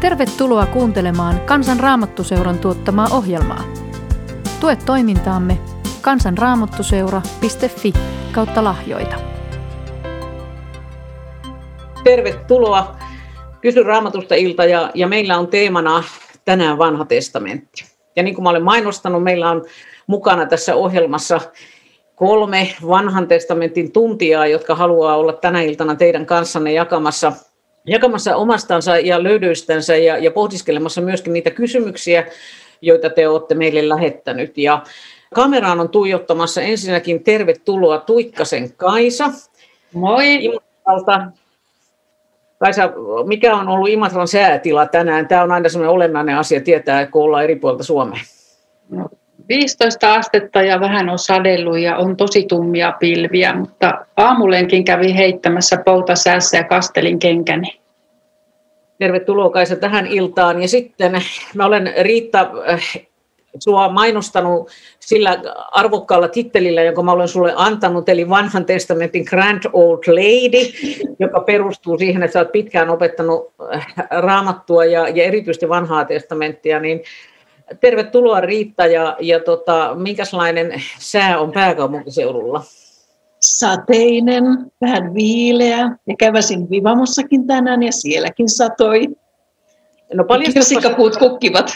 Tervetuloa kuuntelemaan Kansan Raamattuseuran tuottamaa ohjelmaa. Tue toimintaamme kansanraamattuseura.fi kautta lahjoita. Tervetuloa Kysy Raamatusta ilta ja, ja meillä on teemana tänään vanha testamentti. Ja niin kuin mä olen mainostanut, meillä on mukana tässä ohjelmassa kolme vanhan testamentin tuntijaa, jotka haluaa olla tänä iltana teidän kanssanne jakamassa – jakamassa omastansa ja löydöistänsä ja, ja pohdiskelemassa myöskin niitä kysymyksiä, joita te olette meille lähettänyt. Ja kameraan on tuijottamassa ensinnäkin tervetuloa Tuikkasen Kaisa. Moi. Imatralta. Kaisa, mikä on ollut Imatran säätila tänään? Tämä on aina sellainen olennainen asia tietää, kun ollaan eri puolta Suomea. No, 15 astetta ja vähän on sadellut ja on tosi tummia pilviä, mutta aamulenkin kävi heittämässä poutasäässä ja kastelin kenkäni. Tervetuloa Kaisa tähän iltaan. Ja sitten mä olen Riitta äh, sua mainostanut sillä arvokkaalla tittelillä, jonka mä olen sulle antanut, eli vanhan testamentin Grand Old Lady, joka perustuu siihen, että sä oot pitkään opettanut äh, raamattua ja, ja erityisesti vanhaa testamenttia, niin tervetuloa Riitta ja, ja tota, minkälainen sää on pääkaupunkiseudulla? sateinen, vähän viileä ja käväsin Vivamossakin tänään ja sielläkin satoi. No paljastapa, kukkivat.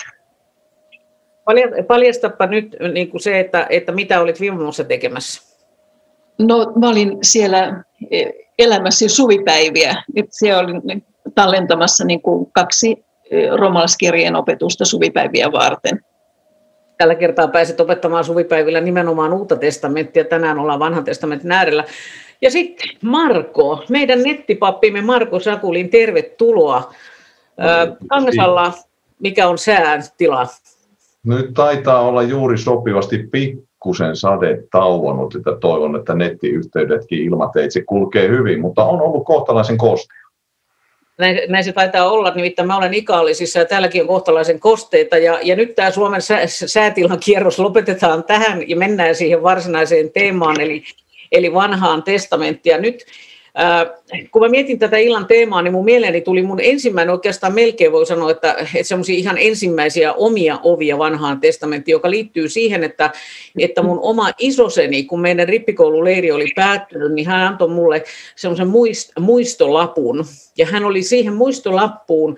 Paljastapa nyt niin kuin se, että, että mitä olit Vivamossa tekemässä. No mä olin siellä e, elämässä suvipäiviä. Nyt siellä olin tallentamassa niin kuin kaksi romalskirjeen opetusta suvipäiviä varten. Tällä kertaa pääset opettamaan suvipäivillä nimenomaan uutta testamenttia. Tänään ollaan vanhan testamentin äärellä. Ja sitten Marko, meidän nettipappimme Marko Sakulin, tervetuloa. Kangasalla, mikä on sään tila? Nyt taitaa olla juuri sopivasti pikkusen sade tauonnut, että toivon, että nettiyhteydetkin ilmateitse kulkee hyvin, mutta on ollut kohtalaisen kostea. Näin, näin se taitaa olla, nimittäin mä olen Ikaallisissa ja täälläkin on kohtalaisen kosteita. Ja, ja nyt tämä Suomen sä, säätilan kierros lopetetaan tähän ja mennään siihen varsinaiseen teemaan, eli, eli vanhaan testamenttiin. Nyt kun mä mietin tätä illan teemaa, niin mun mieleeni tuli mun ensimmäinen, oikeastaan melkein voi sanoa, että, että semmoisia ihan ensimmäisiä omia ovia vanhaan testamenttiin, joka liittyy siihen, että, että mun oma isoseni, kun meidän rippikoululeiri oli päättynyt, niin hän antoi mulle semmoisen muist, muistolapun. Ja hän oli siihen muistolappuun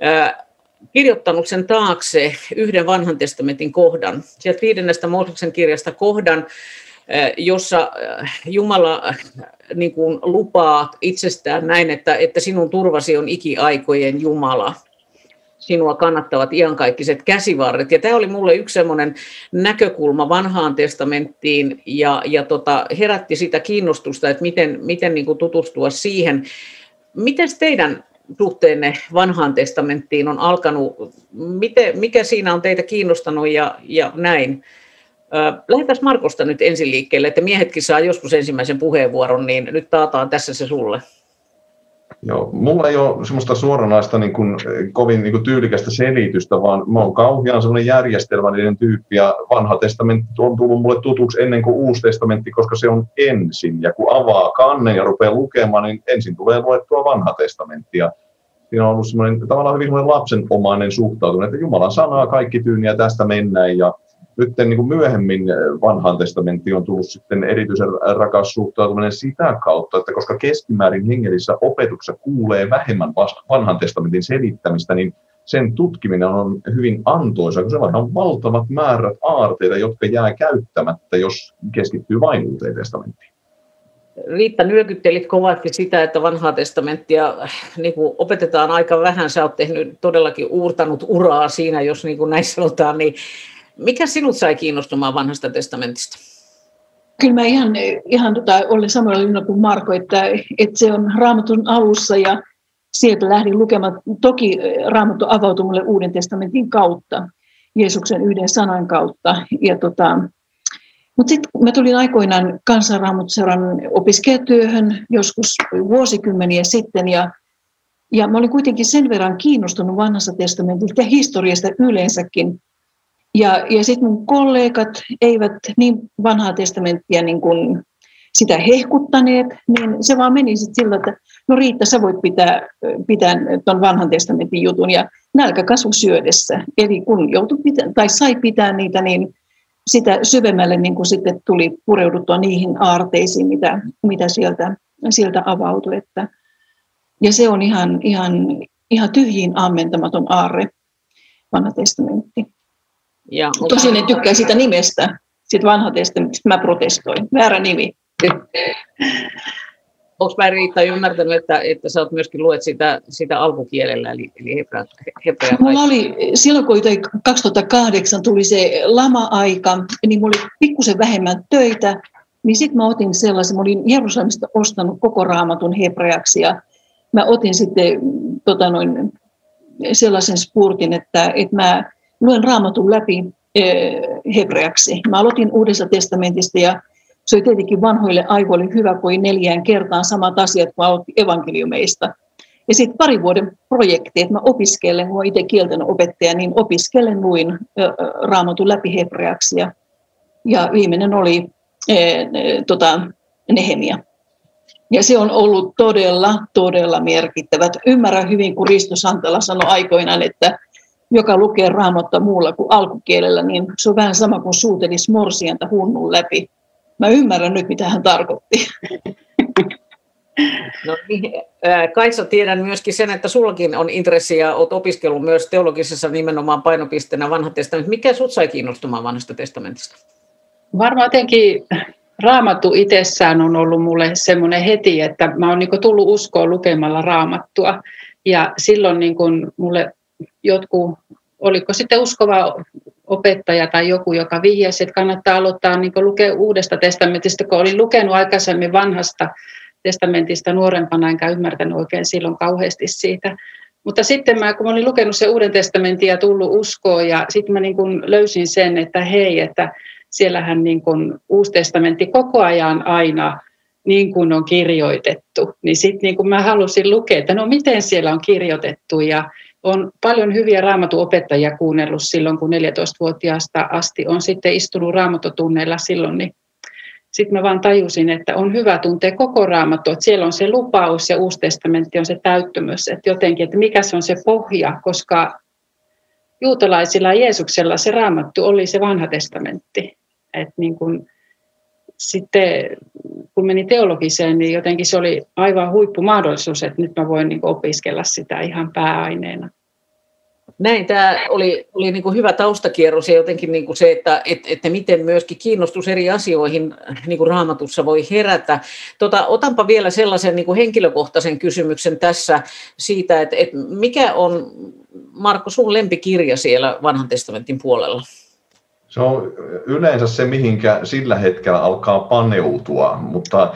ää, kirjoittanut sen taakse yhden vanhan testamentin kohdan. Sieltä viidennestä Mooseksen kirjasta kohdan, jossa Jumala niin kuin lupaa itsestään näin, että, että sinun turvasi on ikiaikojen Jumala. Sinua kannattavat iankaikkiset käsivarret. Ja tämä oli mulle yksi semmoinen näkökulma vanhaan testamenttiin ja, ja tota, herätti sitä kiinnostusta, että miten, miten niin kuin tutustua siihen. Miten teidän suhteenne vanhaan testamenttiin on alkanut? Miten, mikä siinä on teitä kiinnostanut ja, ja näin? Lähdetään Markosta nyt ensin liikkeelle, että miehetkin saa joskus ensimmäisen puheenvuoron, niin nyt taataan tässä se sulle. Joo, mulla ei ole semmoista suoranaista niin kuin, kovin niin kuin, tyylikästä selitystä, vaan mä oon kauhean semmoinen järjestelmällinen tyyppi ja vanha testamentti on tullut mulle tutuksi ennen kuin uusi testamentti, koska se on ensin. Ja kun avaa kannen ja rupeaa lukemaan, niin ensin tulee luettua vanha testamentti. Ja siinä on ollut semmoinen tavallaan hyvin semmoinen lapsenomainen suhtautuminen, että Jumalan sanaa kaikki tyyniä tästä mennään ja nyt niin kuin myöhemmin eh, vanhaan testamenttiin on tullut sitten erityisen rakas suhtautuminen sitä kautta, että koska keskimäärin hengellisessä opetuksessa kuulee vähemmän vanhan testamentin selittämistä, niin sen tutkiminen on hyvin antoisa, koska siellä on valtavat määrät aarteita, jotka jää käyttämättä, jos keskittyy vain uuteen testamenttiin. Riitta, nyökyttelit kovasti sitä, että vanhaa testamenttia niin kuin opetetaan aika vähän. Sä oot tehnyt todellakin uurtanut uraa siinä, jos niin kuin näin sanotaan. Niin mikä sinut sai kiinnostumaan vanhasta testamentista? Kyllä mä ihan, ihan tota, olen samalla linjalla kuin Marko, että, että se on raamatun alussa ja sieltä lähdin lukemaan. Toki raamattu avautui mulle Uuden testamentin kautta, Jeesuksen yhden sanan kautta. Ja tota, mutta sitten mä tulin aikoinaan kansanraamatuseuran opiskelijatyöhön joskus vuosikymmeniä sitten ja, ja mä olin kuitenkin sen verran kiinnostunut vanhasta testamentista ja historiasta yleensäkin, ja, ja sitten mun kollegat eivät niin vanhaa testamenttia niin kuin sitä hehkuttaneet, niin se vaan meni sitten sillä, että no Riitta, sä voit pitää, pitää tuon vanhan testamentin jutun ja nälkä kasvu syödessä. Eli kun joutui pitää, tai sai pitää niitä, niin sitä syvemmälle niin kuin sitten tuli pureuduttua niihin aarteisiin, mitä, mitä sieltä, sieltä avautui. Että, ja se on ihan, ihan, ihan tyhjiin ammentamaton aarre, vanha testamentti. Ja, Tosin en tykkää sitä nimestä, sitten vanha testamentista, mä protestoin. Väärä nimi. Onko mä Riitta ymmärtänyt, että, että sä oot myöskin luet sitä, sitä alkukielellä, eli, eli hebrea, hebrea Mulla oli, silloin kun 2008 tuli se lama-aika, niin mulla oli pikkusen vähemmän töitä, niin sitten mä otin sellaisen, mä olin Jerusalemista ostanut koko raamatun hebreaksi, ja mä otin sitten tota noin, sellaisen spurtin, että, että mä luen raamatun läpi hebreaksi. Mä aloitin Uudessa testamentista ja se oli tietenkin vanhoille aivoille hyvä, ei neljään kertaan samat asiat kuin aloitti evankeliumeista. Ja sitten pari vuoden projekti, että mä opiskelen, kun itse kielten opettaja, niin opiskelen luin raamatun läpi hebreaksi. Ja, ja viimeinen oli e, e, tota, Nehemia. Ja se on ollut todella, todella merkittävä. Ymmärrän hyvin, kun Risto Santala sanoi aikoinaan, että joka lukee raamatta muulla kuin alkukielellä, niin se on vähän sama kuin suutelisi morsianta hunnun läpi. Mä ymmärrän nyt, mitä hän tarkoitti. No niin, Kaisa, tiedän myöskin sen, että sullakin on intressi ja olet opiskellut myös teologisessa nimenomaan painopisteenä vanha testamentti. Mikä sut sai kiinnostumaan vanhasta testamentista? Varmaan jotenkin raamattu itsessään on ollut mulle semmoinen heti, että mä oon niin tullut uskoon lukemalla raamattua. Ja silloin niin mulle jotkut, oliko sitten uskova opettaja tai joku, joka vihjasi, että kannattaa aloittaa niin lukea uudesta testamentista, kun olin lukenut aikaisemmin vanhasta testamentista nuorempana, enkä ymmärtänyt oikein silloin kauheasti siitä. Mutta sitten mä, kun mä olin lukenut sen uuden testamentin ja tullut uskoon, ja sitten mä niin kuin löysin sen, että hei, että siellähän niin kuin uusi testamentti koko ajan aina niin kuin on kirjoitettu, niin sitten niin mä halusin lukea, että no miten siellä on kirjoitettu, ja on paljon hyviä raamatuopettajia kuunnellut silloin, kun 14-vuotiaasta asti on sitten istunut raamatotunneilla silloin, niin sitten mä vaan tajusin, että on hyvä tuntea koko raamattu, että siellä on se lupaus ja uusi testamentti on se täyttymys, että jotenkin, että mikä se on se pohja, koska juutalaisilla Jeesuksella se raamattu oli se vanha testamentti. Että niin kun, sitten kun meni teologiseen, niin jotenkin se oli aivan huippumahdollisuus, että nyt mä voin niin opiskella sitä ihan pääaineena. Näin, tämä oli, oli niin kuin hyvä taustakierros ja jotenkin niin kuin se, että, että, että miten myöskin kiinnostus eri asioihin niin kuin raamatussa voi herätä. Tota, otanpa vielä sellaisen niin kuin henkilökohtaisen kysymyksen tässä siitä, että, että mikä on Marko sun lempikirja siellä vanhan testamentin puolella? Se on yleensä se, mihinkä sillä hetkellä alkaa paneutua, mutta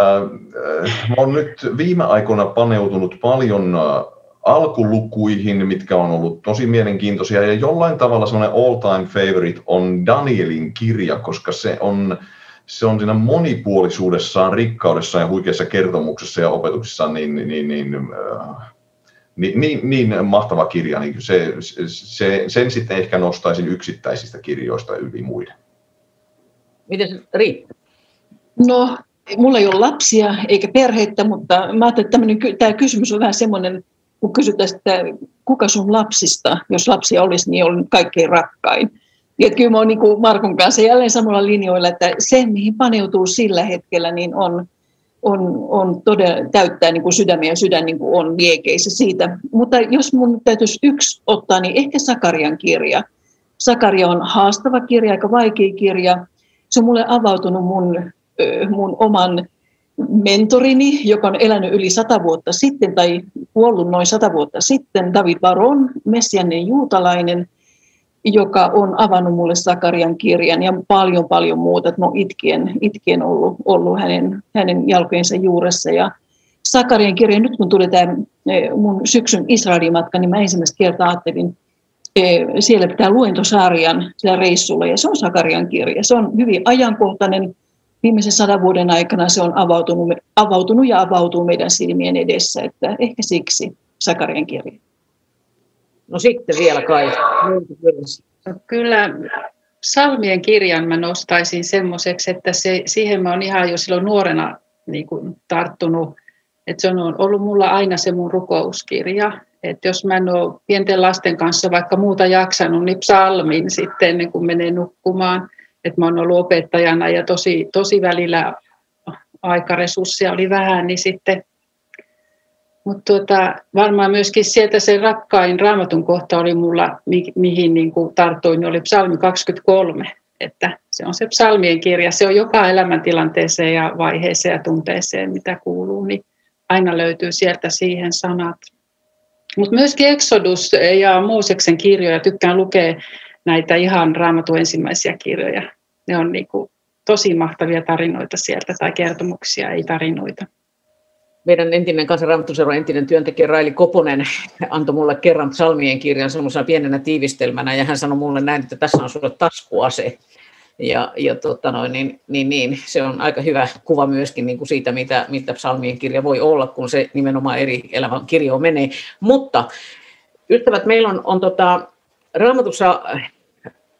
äh, oon nyt viime aikoina paneutunut paljon äh, alkulukuihin, mitkä on ollut tosi mielenkiintoisia, ja jollain tavalla semmoinen all-time favorite on Danielin kirja, koska se on, se on siinä monipuolisuudessaan, rikkaudessaan ja huikeassa kertomuksessa ja opetuksessa niin, niin, niin, äh, niin, niin, niin mahtava kirja, niin se, se, sen sitten ehkä nostaisin yksittäisistä kirjoista yli muiden. Miten Riitta? No, mulla ei ole lapsia eikä perhettä, mutta mä ajattelin, että tämä kysymys on vähän semmoinen, kun kysytään, että kuka sun lapsista, jos lapsia olisi, niin on kaikkein rakkain. Ja kyllä mä olen niin Markon kanssa jälleen samalla linjoilla, että se, mihin paneutuu sillä hetkellä, niin on, on, on todella, täyttää niin kuin sydämiä ja sydän niin kuin on liekeissä siitä. Mutta jos mun täytyisi yksi ottaa, niin ehkä Sakarian kirja. Sakaria on haastava kirja, aika vaikea kirja. Se on mulle avautunut mun, mun oman mentorini, joka on elänyt yli sata vuotta sitten tai kuollut noin sata vuotta sitten, David Baron, messianen juutalainen, joka on avannut mulle Sakarian kirjan ja paljon paljon muuta. Mä oon itkien, itkien ollut, ollut hänen, hänen jalkojensa juuressa. Ja Sakarian kirja, nyt kun tuli tämä e, mun syksyn Israelin matka, niin mä ensimmäistä kertaa ajattelin, e, siellä pitää luentosarjan siellä reissulla ja se on Sakarian kirja. Se on hyvin ajankohtainen, viimeisen sadan vuoden aikana se on avautunut, avautunut ja avautuu meidän silmien edessä, että ehkä siksi Sakarian kirja. No sitten vielä kai. Kyllä Salmien kirjan mä nostaisin semmoiseksi, että se, siihen mä oon ihan jo silloin nuorena niin kuin, tarttunut. Että se on ollut mulla aina se mun rukouskirja. Että jos mä en ole pienten lasten kanssa vaikka muuta jaksanut, niin psalmin sitten ennen kuin menee nukkumaan. Että mä oon ollut opettajana ja tosi, tosi välillä aikaresursseja oli vähän, niin sitten mutta tuota, varmaan myöskin sieltä se rakkain raamatun kohta oli mulla, mi- mihin niin kuin tartuin, niin oli psalmi 23. Että se on se psalmien kirja, se on joka elämäntilanteeseen ja vaiheeseen ja tunteeseen, mitä kuuluu, niin aina löytyy sieltä siihen sanat. Mutta myöskin Exodus ja Mooseksen kirjoja, tykkään lukea näitä ihan raamatun ensimmäisiä kirjoja. Ne on niin kuin tosi mahtavia tarinoita sieltä tai kertomuksia, ei tarinoita meidän entinen kansanraamatuseuran entinen työntekijä Raili Koponen antoi mulle kerran psalmien kirjan semmoisena pienenä tiivistelmänä, ja hän sanoi mulle näin, että tässä on sulle taskuase. Ja, ja tota noin, niin, niin, niin, se on aika hyvä kuva myöskin niin kuin siitä, mitä, mitä psalmien kirja voi olla, kun se nimenomaan eri elämän kirjo menee. Mutta ystävät, meillä on, on tota, raamatussa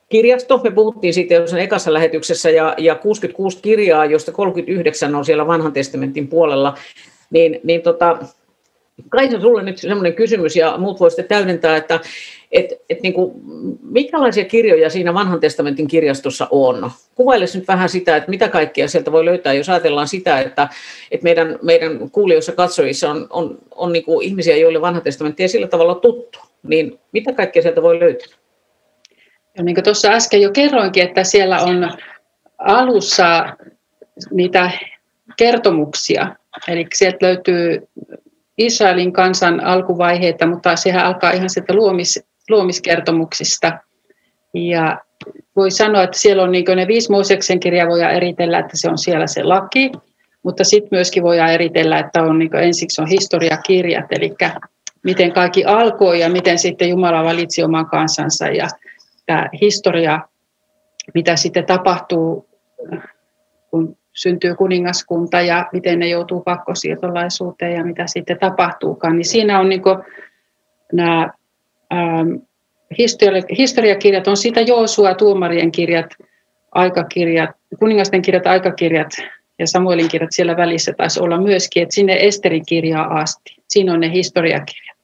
kirjasto. Me puhuttiin siitä jo sen ekassa lähetyksessä ja, ja 66 kirjaa, josta 39 on siellä vanhan testamentin puolella. Niin, niin tota, Kaisa, sulle nyt sellainen kysymys, ja muut voisitte täydentää, että et, et niin kuin, minkälaisia kirjoja siinä vanhan testamentin kirjastossa on? Kuvailisi nyt vähän sitä, että mitä kaikkea sieltä voi löytää, jos ajatellaan sitä, että, että meidän, meidän kuulijoissa katsojissa on, on, on niin kuin ihmisiä, joille vanha testamentti ei sillä tavalla tuttu. Niin mitä kaikkea sieltä voi löytää? Ja niin kuin tuossa äsken jo kerroinkin, että siellä on alussa niitä kertomuksia, Eli sieltä löytyy Israelin kansan alkuvaiheita, mutta sehän alkaa ihan sieltä luomis, luomiskertomuksista. Ja voi sanoa, että siellä on niin ne viisi Mooseksen kirjaa voidaan eritellä, että se on siellä se laki, mutta sitten myöskin voidaan eritellä, että on niin ensiksi on historiakirjat, eli miten kaikki alkoi ja miten sitten Jumala valitsi oman kansansa ja tämä historia, mitä sitten tapahtuu, kun syntyy kuningaskunta ja miten ne joutuu pakkosiirtolaisuuteen ja mitä sitten tapahtuukaan, niin siinä on niin nämä ähm, historia, historiakirjat, on siitä Joosua, tuomarien kirjat, aikakirjat, kuningasten kirjat, aikakirjat ja Samuelin kirjat siellä välissä taisi olla myöskin, että sinne Esterin kirjaa asti. Siinä on ne historiakirjat.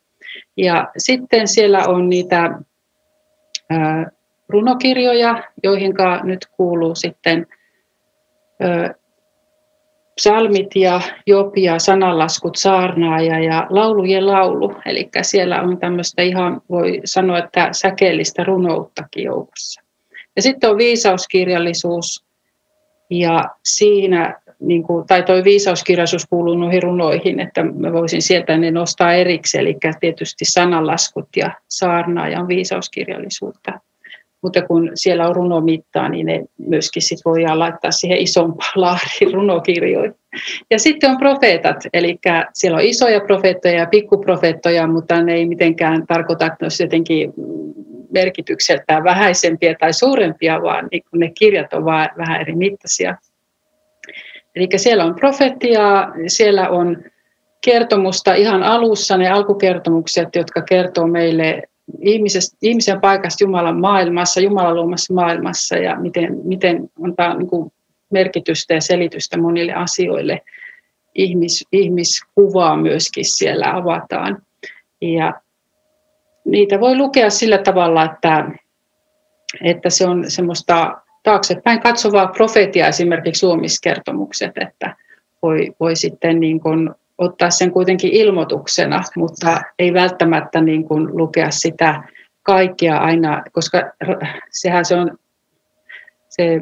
Ja sitten siellä on niitä runokirjoja, joihin nyt kuuluu sitten psalmit ja jopi ja sananlaskut, saarnaaja ja laulujen laulu. Eli siellä on tämmöistä ihan, voi sanoa, että säkeellistä runouttakin joukossa. Ja sitten on viisauskirjallisuus ja siinä, niin kuin, tai tuo viisauskirjallisuus kuuluu noihin runoihin, että mä voisin sieltä ne nostaa erikseen, eli tietysti sananlaskut ja saarnaaja on viisauskirjallisuutta mutta kun siellä on runomittaa, niin ne myöskin sit voidaan laittaa siihen isompaan laariin runokirjoihin. Ja sitten on profeetat, eli siellä on isoja profeettoja ja pikkuprofeettoja, mutta ne ei mitenkään tarkoita, että ne olisi jotenkin merkitykseltään vähäisempiä tai suurempia, vaan niin ne kirjat ovat vähän eri mittaisia. Eli siellä on profetiaa, siellä on kertomusta ihan alussa, ne alkukertomukset, jotka kertoo meille ihmisen paikasta Jumalan maailmassa, Jumalan luomassa maailmassa ja miten, miten antaa niin kuin merkitystä ja selitystä monille asioille. Ihmis, ihmiskuvaa myöskin siellä avataan. Ja niitä voi lukea sillä tavalla, että, että se on semmoista taaksepäin katsovaa profetia esimerkiksi luomiskertomukset, että voi, voi sitten niin kuin ottaa sen kuitenkin ilmoituksena, mutta ei välttämättä niin kuin lukea sitä kaikkea aina, koska sehän se on, se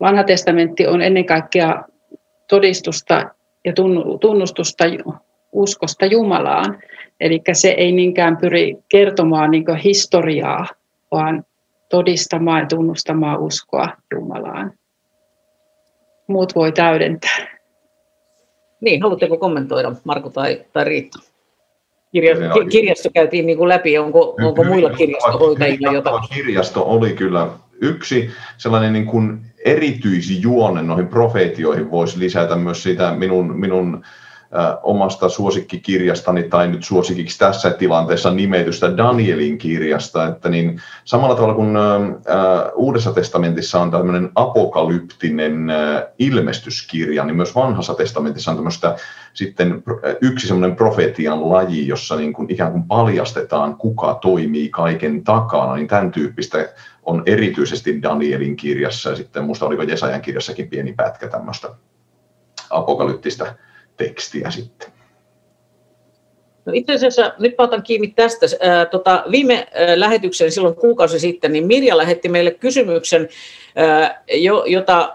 vanha testamentti on ennen kaikkea todistusta ja tunnustusta uskosta Jumalaan. Eli se ei niinkään pyri kertomaan niin historiaa, vaan todistamaan ja tunnustamaan uskoa Jumalaan. Muut voi täydentää. Niin, haluatteko kommentoida, Marko tai, tai Riitta? Kirja, kirjasto käytiin niin kuin läpi, onko, onko muilla kirjastohoitajilla jotain? Kirjasto oli kyllä yksi sellainen niin kuin erityisjuone noihin profeetioihin voisi lisätä myös sitä minun, minun omasta suosikkikirjastani tai nyt suosikiksi tässä tilanteessa nimetystä Danielin kirjasta, että niin samalla tavalla kuin Uudessa testamentissa on tämmöinen apokalyptinen ilmestyskirja, niin myös Vanhassa testamentissa on tämmöistä sitten yksi semmoinen profetian laji, jossa niin kuin ikään kuin paljastetaan, kuka toimii kaiken takana, niin tämän tyyppistä on erityisesti Danielin kirjassa ja sitten muista oliko Jesajan kirjassakin pieni pätkä tämmöistä apokalyptista tekstiä sitten. No itse asiassa nyt mä otan kiinni tästä. Ää, tota, viime ää, lähetyksen silloin kuukausi sitten, niin Mirja lähetti meille kysymyksen, ää, jo, jota,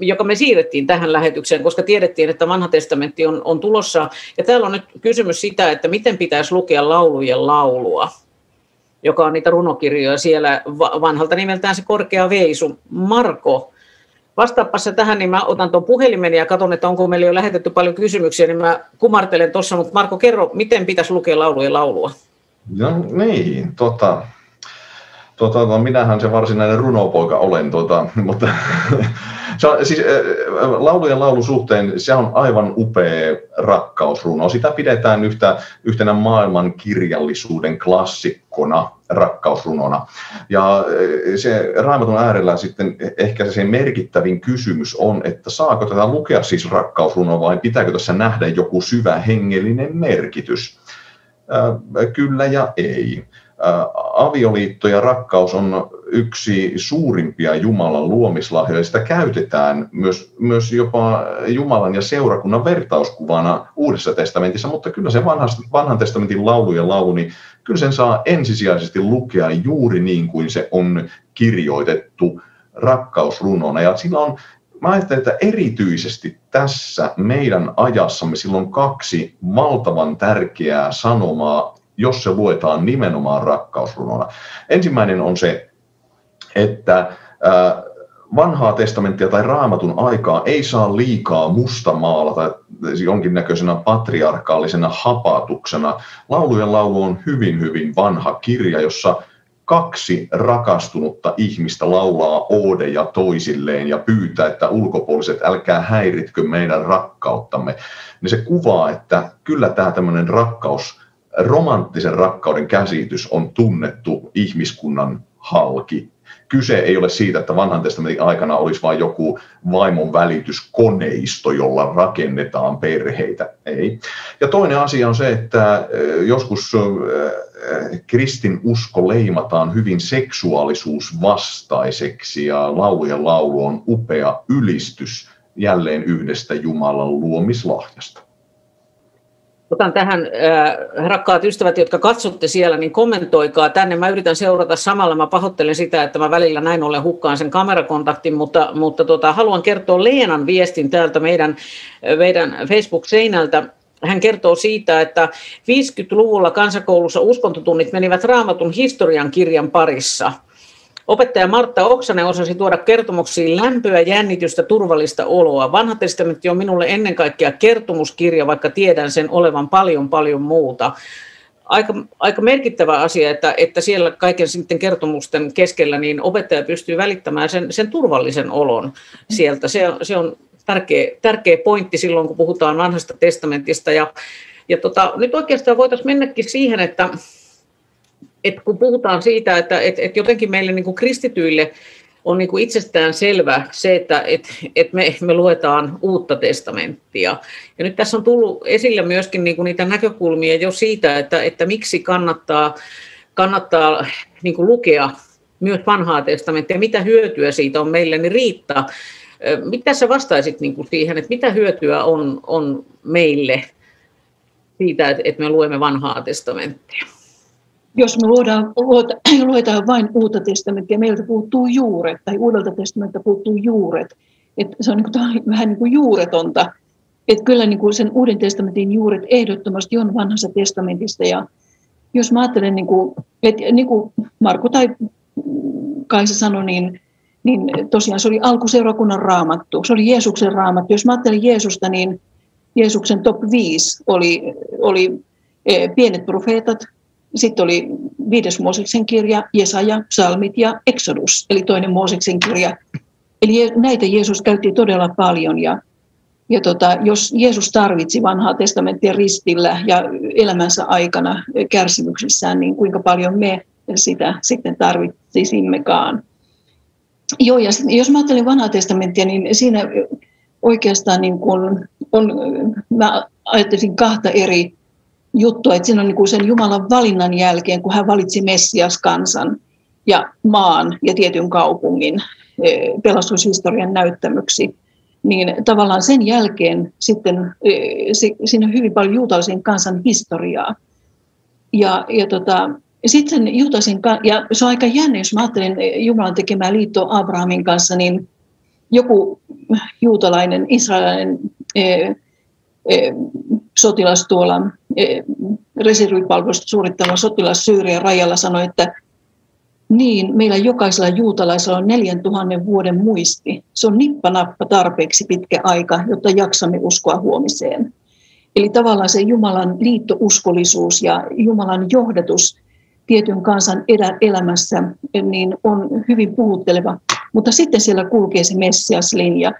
joka me siirrettiin tähän lähetykseen, koska tiedettiin, että vanha testamentti on, on tulossa. Ja täällä on nyt kysymys sitä, että miten pitäisi lukea laulujen laulua, joka on niitä runokirjoja siellä vanhalta nimeltään se korkea veisu. Marko, vastaappa se tähän, niin mä otan tuon puhelimen ja katson, että onko meillä jo lähetetty paljon kysymyksiä, niin mä kumartelen tuossa, mutta Marko, kerro, miten pitäisi lukea laulujen laulua? No niin, tota, tota, no, minähän se varsinainen runopoika olen, tota, mutta se siis, laulujen laulu suhteen se on aivan upea rakkausruno. Sitä pidetään yhtä, yhtenä maailman kirjallisuuden klassikkona rakkausrunona. Ja se Raamatun äärellä sitten ehkä se merkittävin kysymys on, että saako tätä lukea siis rakkausruno vai pitääkö tässä nähdä joku syvä hengellinen merkitys? Kyllä ja ei avioliitto ja rakkaus on yksi suurimpia Jumalan luomislahjoja. Sitä käytetään myös, myös jopa Jumalan ja seurakunnan vertauskuvana Uudessa testamentissa, mutta kyllä se vanhan, vanhan testamentin laulu ja laulu, niin kyllä sen saa ensisijaisesti lukea juuri niin kuin se on kirjoitettu rakkausrunona. Ja sillä on mä ajattelen, että erityisesti tässä meidän ajassamme silloin kaksi valtavan tärkeää sanomaa jos se luetaan nimenomaan rakkausrunona. Ensimmäinen on se, että vanhaa testamenttia tai raamatun aikaa ei saa liikaa mustamaalata jonkinnäköisenä patriarkaalisena hapatuksena. Laulujen laulu on hyvin, hyvin vanha kirja, jossa kaksi rakastunutta ihmistä laulaa oodeja toisilleen ja pyytää, että ulkopuoliset älkää häiritkö meidän rakkauttamme. Niin se kuvaa, että kyllä tämä tämmöinen rakkaus romanttisen rakkauden käsitys on tunnettu ihmiskunnan halki. Kyse ei ole siitä, että vanhan testamentin aikana olisi vain joku vaimon välityskoneisto, jolla rakennetaan perheitä. Ei. Ja toinen asia on se, että joskus kristin usko leimataan hyvin seksuaalisuusvastaiseksi ja laulujen laulu on upea ylistys jälleen yhdestä Jumalan luomislahjasta. Otan tähän, äh, rakkaat ystävät, jotka katsotte siellä, niin kommentoikaa tänne. Mä yritän seurata samalla. Mä pahoittelen sitä, että mä välillä näin ollen hukkaan sen kamerakontaktin, mutta, mutta tota, haluan kertoa Leenan viestin täältä meidän, meidän Facebook-seinältä. Hän kertoo siitä, että 50-luvulla kansakoulussa uskontotunnit menivät raamatun historian kirjan parissa – Opettaja Martta Oksanen osasi tuoda kertomuksiin lämpöä, jännitystä, turvallista oloa. Vanha testamentti on minulle ennen kaikkea kertomuskirja, vaikka tiedän sen olevan paljon paljon muuta. Aika, aika merkittävä asia, että, että siellä kaiken sitten kertomusten keskellä niin opettaja pystyy välittämään sen, sen turvallisen olon sieltä. Se, se on tärkeä, tärkeä pointti silloin, kun puhutaan vanhasta testamentista. Ja, ja tota, nyt oikeastaan voitaisiin mennäkin siihen, että, että kun puhutaan siitä, että et, et jotenkin meille niin kuin kristityille on niin kuin itsestään selvä se, että et, et me, me luetaan uutta testamenttia. Ja nyt tässä on tullut esille myöskin niin kuin niitä näkökulmia jo siitä, että, että miksi kannattaa, kannattaa niin kuin lukea myös vanhaa testamenttia, mitä hyötyä siitä on meille, niin Riitta, mitä sä vastaisit niin kuin siihen, että mitä hyötyä on, on meille siitä, että, että me luemme vanhaa testamenttia? Jos me luodaan, luetaan vain uutta testamenttia, meiltä puuttuu juuret, tai uudelta testamentilta puuttuu juuret. että se on niin kuin, vähän niin kuin juuretonta. Että kyllä niin kuin sen uuden testamentin juuret ehdottomasti on vanhassa testamentista. Ja jos mä ajattelen, niin kuin, että niin kuin Marko tai Kaisa sanoi, niin, niin tosiaan se oli alkuseurakunnan raamattu. Se oli Jeesuksen raamattu. Jos mä ajattelen Jeesusta, niin Jeesuksen top 5 oli, oli eh, pienet profeetat, sitten oli viides Mooseksen kirja, Jesaja, Psalmit ja Exodus, eli toinen Mooseksen kirja. Eli näitä Jeesus käytti todella paljon ja, ja tota, jos Jeesus tarvitsi vanhaa testamenttia ristillä ja elämänsä aikana kärsimyksissään, niin kuinka paljon me sitä sitten tarvitsisimmekaan. Joo, ja jos mä ajattelen vanhaa testamenttia, niin siinä oikeastaan niin kun on, mä ajattelin kahta eri juttua, että siinä on niin kuin sen Jumalan valinnan jälkeen, kun hän valitsi Messias kansan ja maan ja tietyn kaupungin pelastushistorian näyttämyksi, niin tavallaan sen jälkeen sitten siinä on hyvin paljon juutalaisen kansan historiaa. Ja, ja tota, sitten juutalaisen, ja se on aika jännä, jos mä ajattelen Jumalan tekemää liittoa Abrahamin kanssa, niin joku juutalainen, israelilainen sotilas tuolla reservipalvelusta suorittava sotilas Syyrian rajalla sanoi, että niin, meillä jokaisella juutalaisella on 4000 vuoden muisti. Se on nippanappa tarpeeksi pitkä aika, jotta jaksamme uskoa huomiseen. Eli tavallaan se Jumalan liittouskollisuus ja Jumalan johdatus tietyn kansan elämässä niin on hyvin puhutteleva. Mutta sitten siellä kulkee se Messias-linja.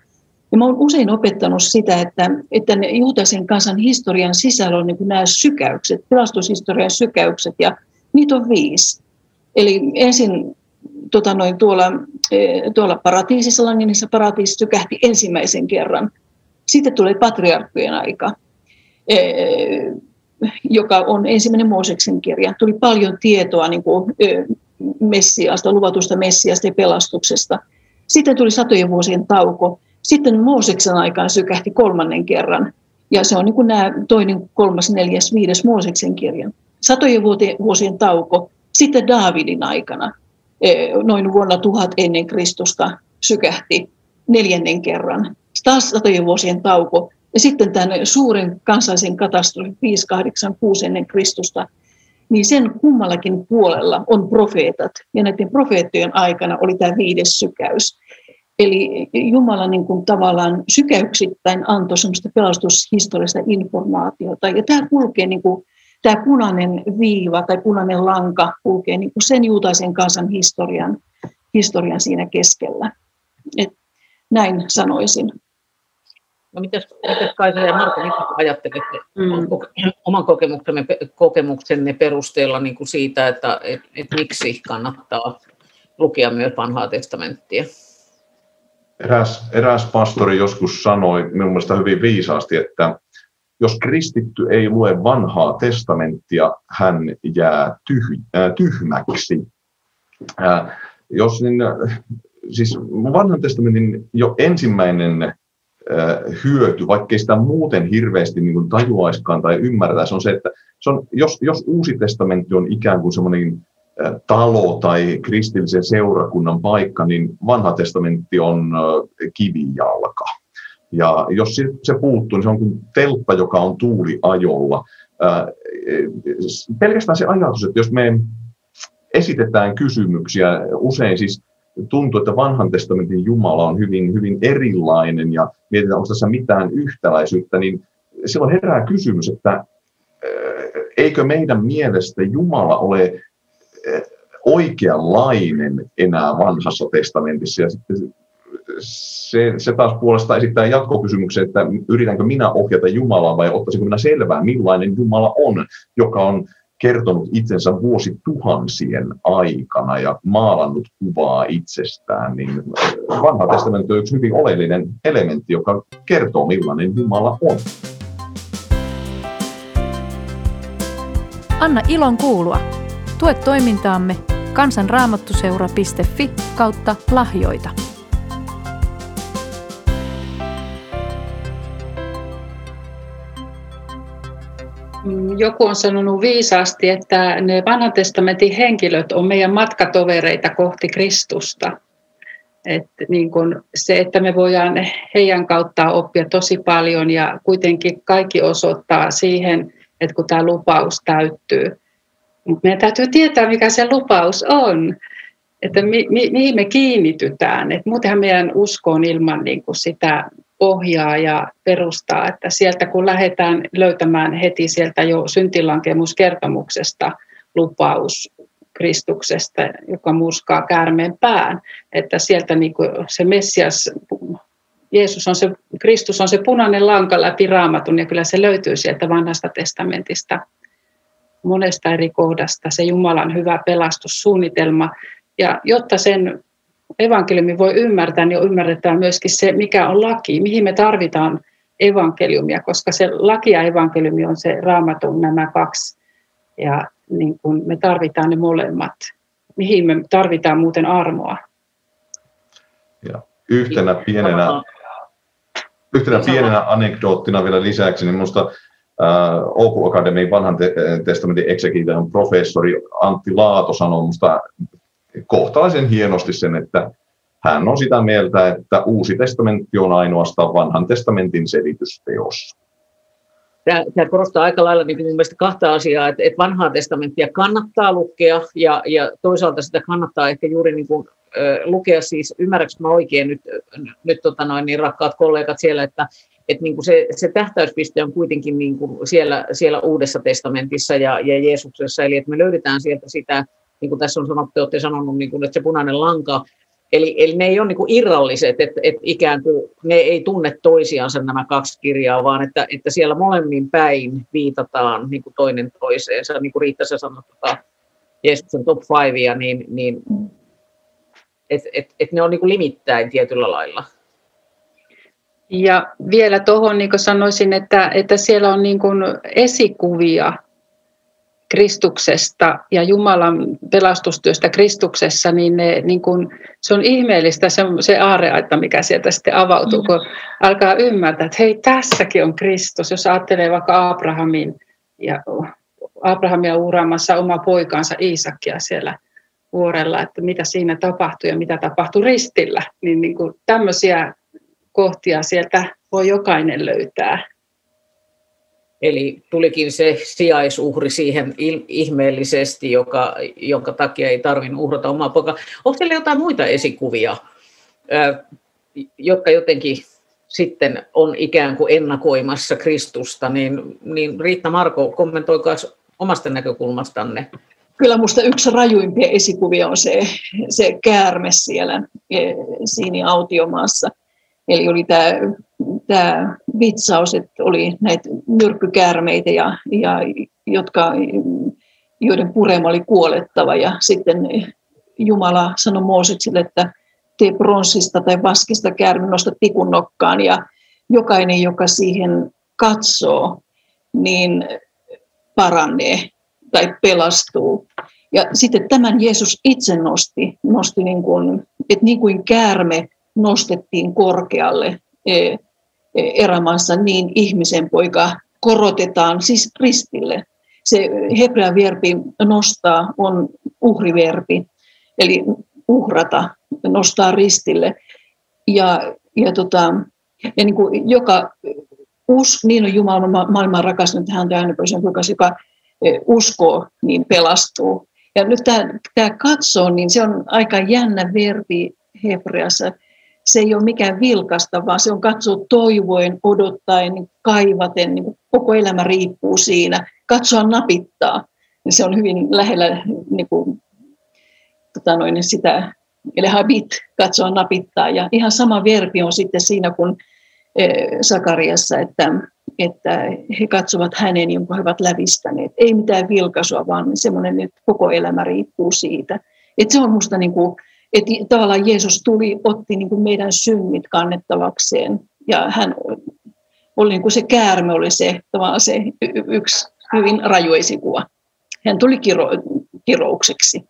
Ja mä olen usein opettanut sitä, että, että ne juutaisen kansan historian sisällä on niin nämä sykäykset, pelastushistorian sykäykset, ja niitä on viisi. Eli ensin tota noin, tuolla, e, tuolla paratiisissa, Langenissa paratiisissa sykähti ensimmäisen kerran. Sitten tulee patriarkkojen aika, e, joka on ensimmäinen Mooseksen kirja. Tuli paljon tietoa niin kuin, e, Messiasta, luvatusta Messiasta ja pelastuksesta. Sitten tuli satojen vuosien tauko. Sitten Mooseksen aikaan sykähti kolmannen kerran. Ja se on niin kuin nämä toinen, kolmas, neljäs, viides Mooseksen kirja. Satojen vuosien tauko. Sitten Daavidin aikana, e, noin vuonna tuhat ennen Kristusta, sykähti neljännen kerran. Taas satojen vuosien tauko. Ja sitten tämän suuren kansallisen katastrofin 586 ennen Kristusta, niin sen kummallakin puolella on profeetat. Ja näiden profeettojen aikana oli tämä viides sykäys. Eli Jumala niin kuin tavallaan sykäyksittäin antoi semmoista pelastushistoriallista informaatiota. Ja tämä kulkee niin kuin, tämä punainen viiva tai punainen lanka kulkee niin kuin sen juutaisen kansan historian, historian siinä keskellä. Et näin sanoisin. No mitäs, mitäs Kaisa ja Marko, mitä ajattelette mm. oman kokemuksenne, kokemuksenne perusteella niin kuin siitä, että et, et miksi kannattaa lukea myös vanhaa testamenttia? Eräs, eräs pastori joskus sanoi minun mielestä hyvin viisaasti, että jos kristitty ei lue vanhaa testamenttia, hän jää tyh, äh, tyhmäksi. Äh, jos niin, siis vanhan testamentin jo ensimmäinen hyöty, vaikkei sitä muuten hirveästi niin tajuaiskaan tai ymmärtäisi, on se, että se on, jos, jos uusi testamentti on ikään kuin semmoinen talo tai kristillisen seurakunnan paikka, niin vanha testamentti on kivijalka. Ja jos se puuttuu, niin se on kuin teltta, joka on tuuliajolla. Pelkästään se ajatus, että jos me esitetään kysymyksiä, usein siis tuntuu, että vanhan testamentin Jumala on hyvin, hyvin erilainen ja mietitään, onko tässä mitään yhtäläisyyttä, niin silloin herää kysymys, että eikö meidän mielestä Jumala ole oikeanlainen enää vanhassa testamentissa. Ja sitten se, se taas puolestaan esittää jatkokysymyksen, että yritänkö minä ohjata Jumalaa vai ottaisinko minä selvää, millainen Jumala on, joka on kertonut itsensä vuosituhansien aikana ja maalannut kuvaa itsestään, niin vanha testamentti on yksi hyvin oleellinen elementti, joka kertoo millainen Jumala on. Anna ilon kuulua. Tue toimintaamme kansanraamattuseura.fi kautta lahjoita. joku on sanonut viisaasti, että ne vanhan testamentin henkilöt on meidän matkatovereita kohti Kristusta. että niin kun se, että me voidaan heidän kautta oppia tosi paljon ja kuitenkin kaikki osoittaa siihen, että kun tämä lupaus täyttyy. Mutta meidän täytyy tietää, mikä se lupaus on, että mi, mi, mihin me kiinnitytään. Et muutenhan meidän usko on ilman niin kuin sitä pohjaa ja perustaa, että sieltä kun lähdetään löytämään heti sieltä jo syntilankemuskertomuksesta lupaus Kristuksesta, joka murskaa käärmeen pään, että sieltä niin kuin se Messias Jeesus on se, Kristus on se punainen lanka läpi raamatun ja kyllä se löytyy sieltä vanhasta testamentista monesta eri kohdasta, se Jumalan hyvä pelastussuunnitelma. Ja jotta sen evankeliumi voi ymmärtää, niin ymmärretään myöskin se, mikä on laki, mihin me tarvitaan evankeliumia, koska se laki ja evankeliumi on se raamatun nämä kaksi. Ja niin kun me tarvitaan ne molemmat. Mihin me tarvitaan muuten armoa? Ja yhtenä pienenä, yhtenä pienenä anekdoottina vielä lisäksi, niin minusta äh, Open Academy vanhan te- testamentin exegetian professori Antti Laato sanoi minusta kohtalaisen hienosti sen, että hän on sitä mieltä, että uusi testamentti on ainoastaan vanhan testamentin selitysteos. Tämä, tämä korostaa aika lailla niin mun mielestä kahta asiaa, että, että vanhaa testamenttia kannattaa lukea ja, ja toisaalta sitä kannattaa ehkä juuri niin kuin, lukea siis, ymmärrätkö mä oikein nyt, nyt tota noin, niin rakkaat kollegat siellä, että, että niin kuin se, se tähtäyspiste on kuitenkin niin kuin siellä, siellä uudessa testamentissa ja, ja Jeesuksessa, eli että me löydetään sieltä sitä, niin kuin tässä on sanottu, olette sanonut, niin kuin, että se punainen lanka, Eli, eli ne ei ole niin irralliset, että, että ikään kuin ne ei tunne toisiansa nämä kaksi kirjaa, vaan että, että siellä molemmin päin viitataan niin kuin toinen toiseensa. Niin kuin Riitta sanoi tota, Jeesuksen top fivea, niin, niin että et, et ne on niin kuin limittäin tietyllä lailla. Ja vielä tuohon niin sanoisin, että, että siellä on niin kuin esikuvia Kristuksesta ja Jumalan pelastustyöstä Kristuksessa, niin, ne, niin kun, se on ihmeellistä se, se aareaita, mikä sieltä sitten avautuu, kun alkaa ymmärtää, että hei, tässäkin on Kristus. Jos ajattelee vaikka Abrahamin ja Abrahamia uuraamassa oma poikansa Iisakia siellä vuorella, että mitä siinä tapahtui ja mitä tapahtui ristillä, niin, niin kuin tämmöisiä kohtia sieltä voi jokainen löytää. Eli tulikin se sijaisuhri siihen ihmeellisesti, joka, jonka takia ei tarvinnut uhrata omaa poikaa. Onko teillä jotain muita esikuvia, jotka jotenkin sitten on ikään kuin ennakoimassa Kristusta, niin, niin Riitta Marko, kommentoikaa omasta näkökulmastanne. Kyllä minusta yksi rajuimpia esikuvia on se, se käärme siellä e, siinä autiomaassa. Eli oli tämä, tämä vitsaus, että oli näitä myrkkykäärmeitä, ja, ja, jotka, joiden purema oli kuolettava. Ja sitten Jumala sanoi Mooseksille, että tee pronssista tai vaskista käärme, nosta tikun nokkaan. Ja jokainen, joka siihen katsoo, niin paranee tai pelastuu. Ja sitten tämän Jeesus itse nosti, nosti niin kuin, että niin kuin käärme nostettiin korkealle e, e, erämaassa, niin ihmisen poika korotetaan siis ristille. Se hebrean verbi nostaa on uhriverbi, eli uhrata, nostaa ristille. Ja, ja, tota, ja niin kuin joka us, niin on Jumala maailman rakastanut häntä ainopoisen poikas, joka e, uskoo, niin pelastuu. Ja nyt tämä, tämä katsoo, niin se on aika jännä verbi hebreassa se ei ole mikään vilkasta, vaan se on katsoa toivoen, odottaen, niin kaivaten, niin koko elämä riippuu siinä. Katsoa napittaa, niin se on hyvin lähellä niin kuin, tota noin, sitä, eli habit, katsoa napittaa. Ja ihan sama verbi on sitten siinä kuin e, Sakariassa, että, että he katsovat hänen, jonka he ovat lävistäneet. Ei mitään vilkaisua, vaan semmoinen, että koko elämä riippuu siitä. Että se on minusta niin kuin, että tavallaan Jeesus tuli, otti niin kuin meidän synnit kannettavakseen ja hän oli niin kuin se käärme oli se, tavallaan se yksi hyvin raju esikuva. Hän tuli kiro, kiroukseksi.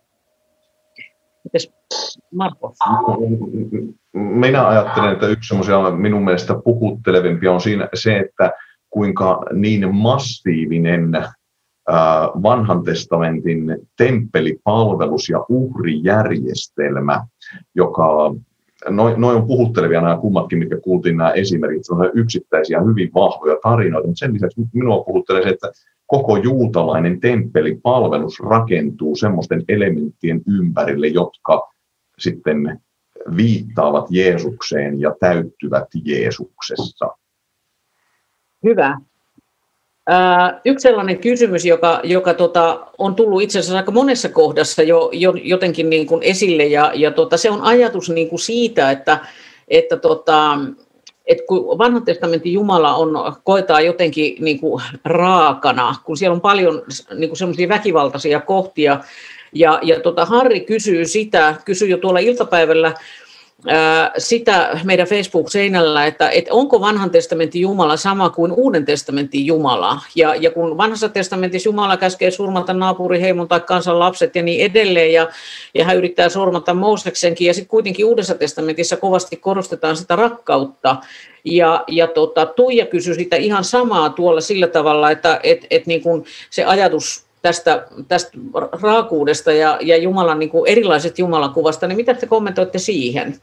Mites Marko? Minä ajattelen, että yksi minun mielestä puhuttelevimpia on siinä se, että kuinka niin massiivinen vanhan testamentin temppelipalvelus ja uhrijärjestelmä, joka Noin noi on puhuttelevia nämä kummatkin, mitkä kuultiin nämä esimerkit, on yksittäisiä hyvin vahvoja tarinoita, mutta sen lisäksi minua puhuttelee se, että koko juutalainen temppelipalvelus rakentuu semmoisten elementtien ympärille, jotka sitten viittaavat Jeesukseen ja täyttyvät Jeesuksessa. Hyvä. Yksi sellainen kysymys, joka, joka tota, on tullut itse asiassa aika monessa kohdassa jo, jo jotenkin niin kuin esille, ja, ja tota, se on ajatus niin kuin siitä, että, että tota, että kun vanhan testamentin Jumala on, koetaan jotenkin niin kuin raakana, kun siellä on paljon niin kuin semmoisia väkivaltaisia kohtia, ja, ja tota, Harri kysyy sitä, kysyy jo tuolla iltapäivällä, sitä meidän Facebook-seinällä, että, että onko vanhan testamentin Jumala sama kuin uuden testamentin Jumala. Ja, ja kun vanhassa testamentissa Jumala käskee surmata naapuriheimon tai kansan lapset ja niin edelleen, ja, ja hän yrittää surmata Mooseksenkin, ja sitten kuitenkin uudessa testamentissa kovasti korostetaan sitä rakkautta. Ja, ja tota, Tuija kysyi sitä ihan samaa tuolla sillä tavalla, että et, et niin kun se ajatus tästä, tästä raakuudesta ja, ja Jumalan niin kuin erilaiset Jumalan kuvasta, niin mitä te kommentoitte siihen?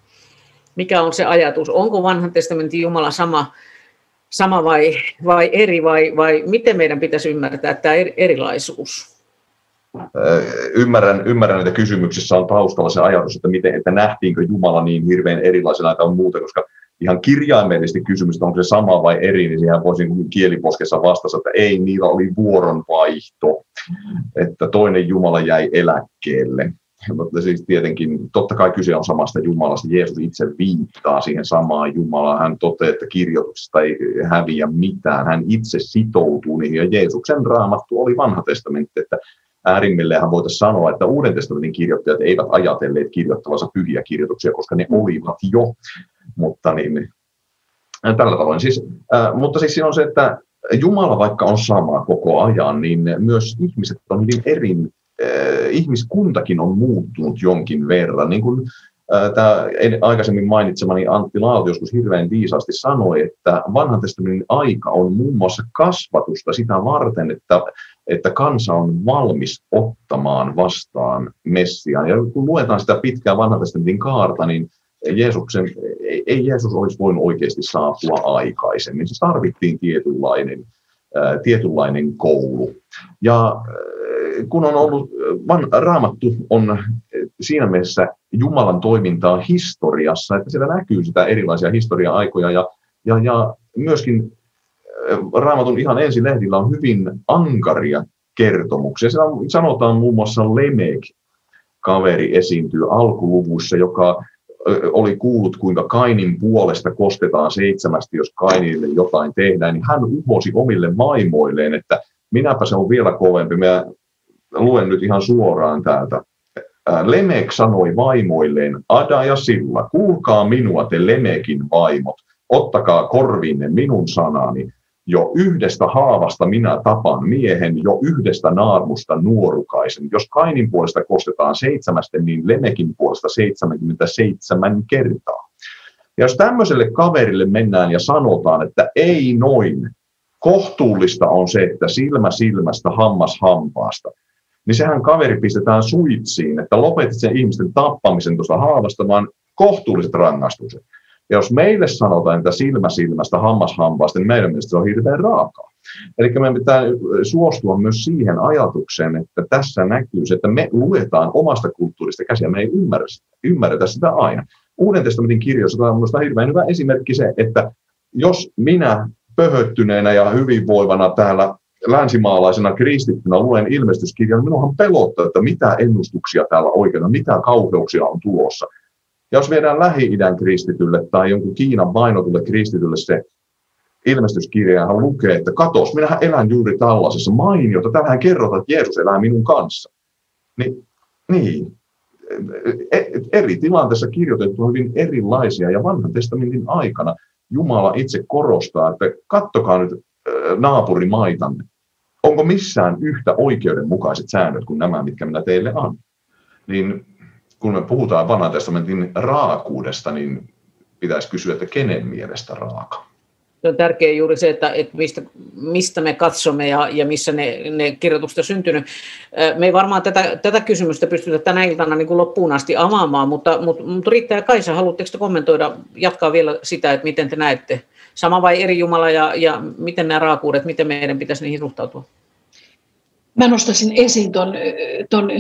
Mikä on se ajatus? Onko vanhan testamentin Jumala sama, sama vai, vai eri, vai, vai miten meidän pitäisi ymmärtää tämä erilaisuus? Ymmärrän, ymmärrän, että kysymyksissä on taustalla se ajatus, että, miten, että nähtiinkö Jumala niin hirveän erilaisena tai muuta, koska ihan kirjaimellisesti kysymys, onko se sama vai eri, niin siihen voisin kieliposkessa vastata, että ei, niillä oli vuoronvaihto, että toinen Jumala jäi eläkkeelle. Mutta siis tietenkin, totta kai kyse on samasta Jumalasta. Jeesus itse viittaa siihen samaan Jumalaan. Hän toteaa, että kirjoituksesta ei häviä mitään. Hän itse sitoutuu niihin. Ja Jeesuksen raamattu oli vanha testamentti, että äärimmilleenhän voitaisiin sanoa, että Uuden testamentin kirjoittajat eivät ajatelleet kirjoittavansa pyhiä kirjoituksia, koska ne olivat jo mutta niin, tällä tavoin. Siis, äh, mutta siis siinä on se, että Jumala vaikka on sama koko ajan, niin myös ihmiset on hyvin eri, äh, ihmiskuntakin on muuttunut jonkin verran. Niin kuin äh, tämä aikaisemmin mainitsemani Antti Laatu joskus hirveän viisaasti sanoi, että vanhan testamentin aika on muun muassa kasvatusta sitä varten, että, että kansa on valmis ottamaan vastaan Messiaan. Ja kun luetaan sitä pitkää vanhan testamentin kaarta, niin Jeesuksen, ei Jeesus olisi voinut oikeasti saapua aikaisemmin. Se tarvittiin tietynlainen, ää, tietynlainen koulu. Ja kun on ollut, van, raamattu on siinä mielessä Jumalan toimintaa historiassa, että siellä näkyy sitä erilaisia historia-aikoja ja, ja, ja myöskin raamatun ihan ensi lehdillä on hyvin ankaria kertomuksia. Siellä sanotaan muun muassa Lemek, kaveri esiintyy alkuluvuissa, joka oli kuullut, kuinka Kainin puolesta kostetaan seitsemästi, jos Kainille jotain tehdään, niin hän uhosi omille vaimoilleen, että minäpä se on vielä kovempi. Mä luen nyt ihan suoraan täältä. Lemek sanoi vaimoilleen, Ada ja Silla, kuulkaa minua te Lemekin vaimot, ottakaa korviinne minun sanani, jo yhdestä haavasta minä tapan miehen, jo yhdestä naarmusta nuorukaisen. Jos Kainin puolesta kostetaan seitsemästen, niin Lemekin puolesta 77 kertaa. Ja jos tämmöiselle kaverille mennään ja sanotaan, että ei noin, kohtuullista on se, että silmä silmästä, hammas hampaasta, niin sehän kaveri pistetään suitsiin, että lopetit sen ihmisten tappamisen tuosta haavasta, vaan kohtuulliset rangaistukset. Ja jos meille sanotaan, että silmä silmästä, hammas hampaasta, niin meidän mielestä se on hirveän raakaa. Eli meidän pitää suostua myös siihen ajatukseen, että tässä näkyy se, että me luetaan omasta kulttuurista käsiä, me ei ymmärrä ymmärretä sitä aina. Uuden testamentin kirjoissa on minusta hirveän hyvä esimerkki se, että jos minä pöhöttyneenä ja hyvinvoivana täällä länsimaalaisena kristittynä luen ilmestyskirjan, minunhan pelottaa, että mitä ennustuksia täällä oikein mitä kauheuksia on tulossa. Ja jos viedään Lähi-idän kristitylle tai jonkun Kiinan vainotulle kristitylle se ilmestyskirja, hän lukee, että katos, minähän elän juuri tällaisessa mainiota, täällähän kerrotaan, että Jeesus elää minun kanssa. Niin, niin. Eri tilanteissa kirjoitettu on hyvin erilaisia ja vanhan testamentin aikana Jumala itse korostaa, että kattokaa nyt naapurimaitanne. Onko missään yhtä oikeudenmukaiset säännöt kuin nämä, mitkä minä teille annan? Niin kun me puhutaan vanhan testamentin raakuudesta, niin pitäisi kysyä, että kenen mielestä raaka? Se on tärkeää juuri se, että, että mistä, mistä me katsomme ja, ja missä ne, ne kirjoitukset on syntynyt. Me ei varmaan tätä, tätä kysymystä pystytä tänä iltana niin kuin loppuun asti avaamaan, mutta, mutta, mutta riittää Kaisa, haluatteko te kommentoida, jatkaa vielä sitä, että miten te näette, sama vai eri Jumala ja, ja miten nämä raakuudet, miten meidän pitäisi niihin suhtautua? Mä nostaisin esiin ton, ton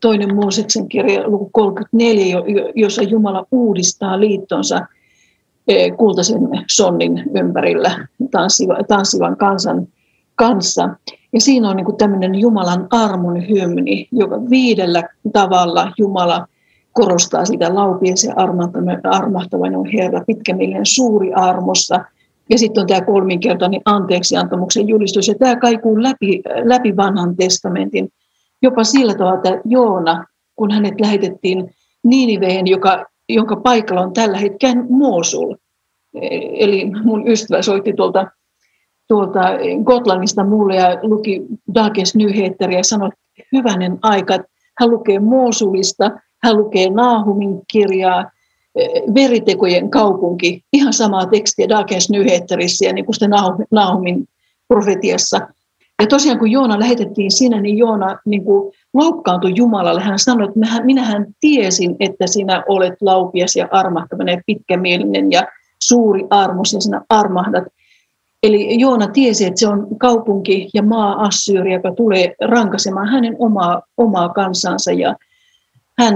toinen Mooseksen kirja, luku 34, jossa Jumala uudistaa liittonsa kultaisen sonnin ympärillä tanssivan, tanssivan kansan kanssa. Ja siinä on niin tämmöinen Jumalan armon hymni, joka viidellä tavalla Jumala korostaa sitä laupies ja armahtavainen on Herra, pitkämielinen suuri armossa. Ja sitten on tämä kolminkertainen anteeksiantamuksen julistus, ja tämä kaikuu läpi, läpi vanhan testamentin. Jopa sillä tavalla, että Joona, kun hänet lähetettiin Niiniveen, joka, jonka paikalla on tällä hetkellä Moosul. Eli mun ystävä soitti tuolta, tuolta Gotlannista mulle ja luki Dagens Nyheteriä ja sanoi, että hyvänen aika, hän lukee Moosulista, hän lukee Naahumin kirjaa, veritekojen kaupunki, ihan samaa tekstiä Dagens Nyheterissä ja niin kuin Naahumin profetiassa. Ja tosiaan kun Joona lähetettiin sinne, niin Joona niin kuin loukkaantui Jumalalle. Hän sanoi, että minähän tiesin, että sinä olet laupias ja armahtavainen ja pitkämielinen ja suuri armos ja sinä armahdat. Eli Joona tiesi, että se on kaupunki ja maa Assyria, joka tulee rankasemaan hänen omaa, omaa kansansa. Ja hän,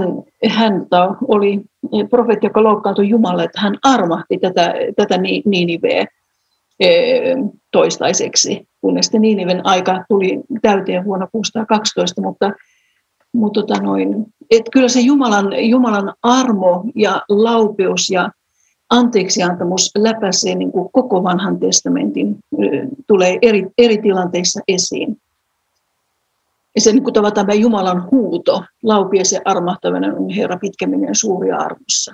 hän oli profeetti, joka loukkaantui Jumalalle, että hän armahti tätä, tätä Niiniveä toistaiseksi, kunnes sitten Niiniven aika tuli täyteen vuonna 612, mutta, mutta tota noin, et kyllä se Jumalan, Jumalan armo ja laupeus ja anteeksiantamus läpäisee niin kuin koko vanhan testamentin, tulee eri, eri tilanteissa esiin. Ja se niin kuin tavataan Jumalan huuto, laupies ja armahtavinen on Herra pitkäminen suuri armossa.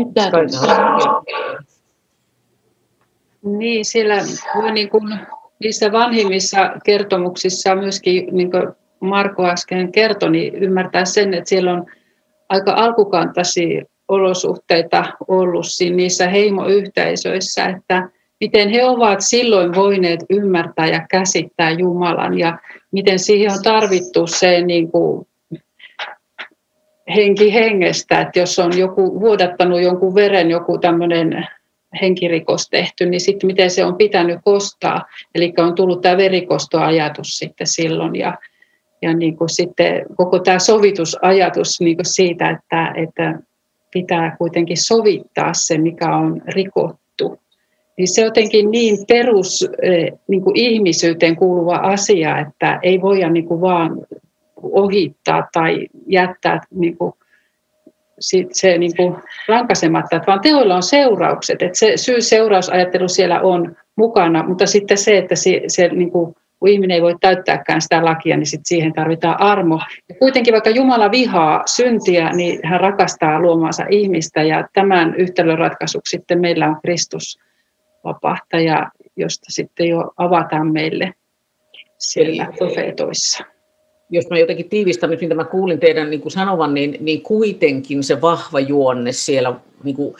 Että niin, siellä voi niin kuin niissä vanhimmissa kertomuksissa myöskin, niin kuin Marko äsken kertoi, niin ymmärtää sen, että siellä on aika alkukantaisia olosuhteita ollut niissä heimoyhteisöissä, että miten he ovat silloin voineet ymmärtää ja käsittää Jumalan ja miten siihen on tarvittu se niin kuin henki hengestä, että jos on joku vuodattanut jonkun veren, joku tämmöinen henkirikos tehty, niin sitten miten se on pitänyt kostaa. Eli on tullut tämä verikostoajatus sitten silloin ja, ja niin kuin sitten koko tämä sovitusajatus niin kuin siitä, että, että pitää kuitenkin sovittaa se, mikä on rikottu. Niin se jotenkin niin perus eh, niin kuin ihmisyyteen kuuluva asia, että ei voida niin kuin vaan ohittaa tai jättää niin kuin se, se niin kuin rankasematta, vaan teoilla on seuraukset, että se syy-seurausajattelu siellä on mukana, mutta sitten se, että se, se niin kuin, kun ihminen ei voi täyttääkään sitä lakia, niin sitten siihen tarvitaan armo. Ja kuitenkin vaikka Jumala vihaa syntiä, niin hän rakastaa luomaansa ihmistä ja tämän yhtälön ratkaisuksi sitten meillä on Kristus vapahtaja, josta sitten jo avataan meille siellä profeetoissa jos mä jotenkin tiivistän mitä mä kuulin teidän niin kuin sanovan, niin, niin kuitenkin se vahva juonne siellä niin kuin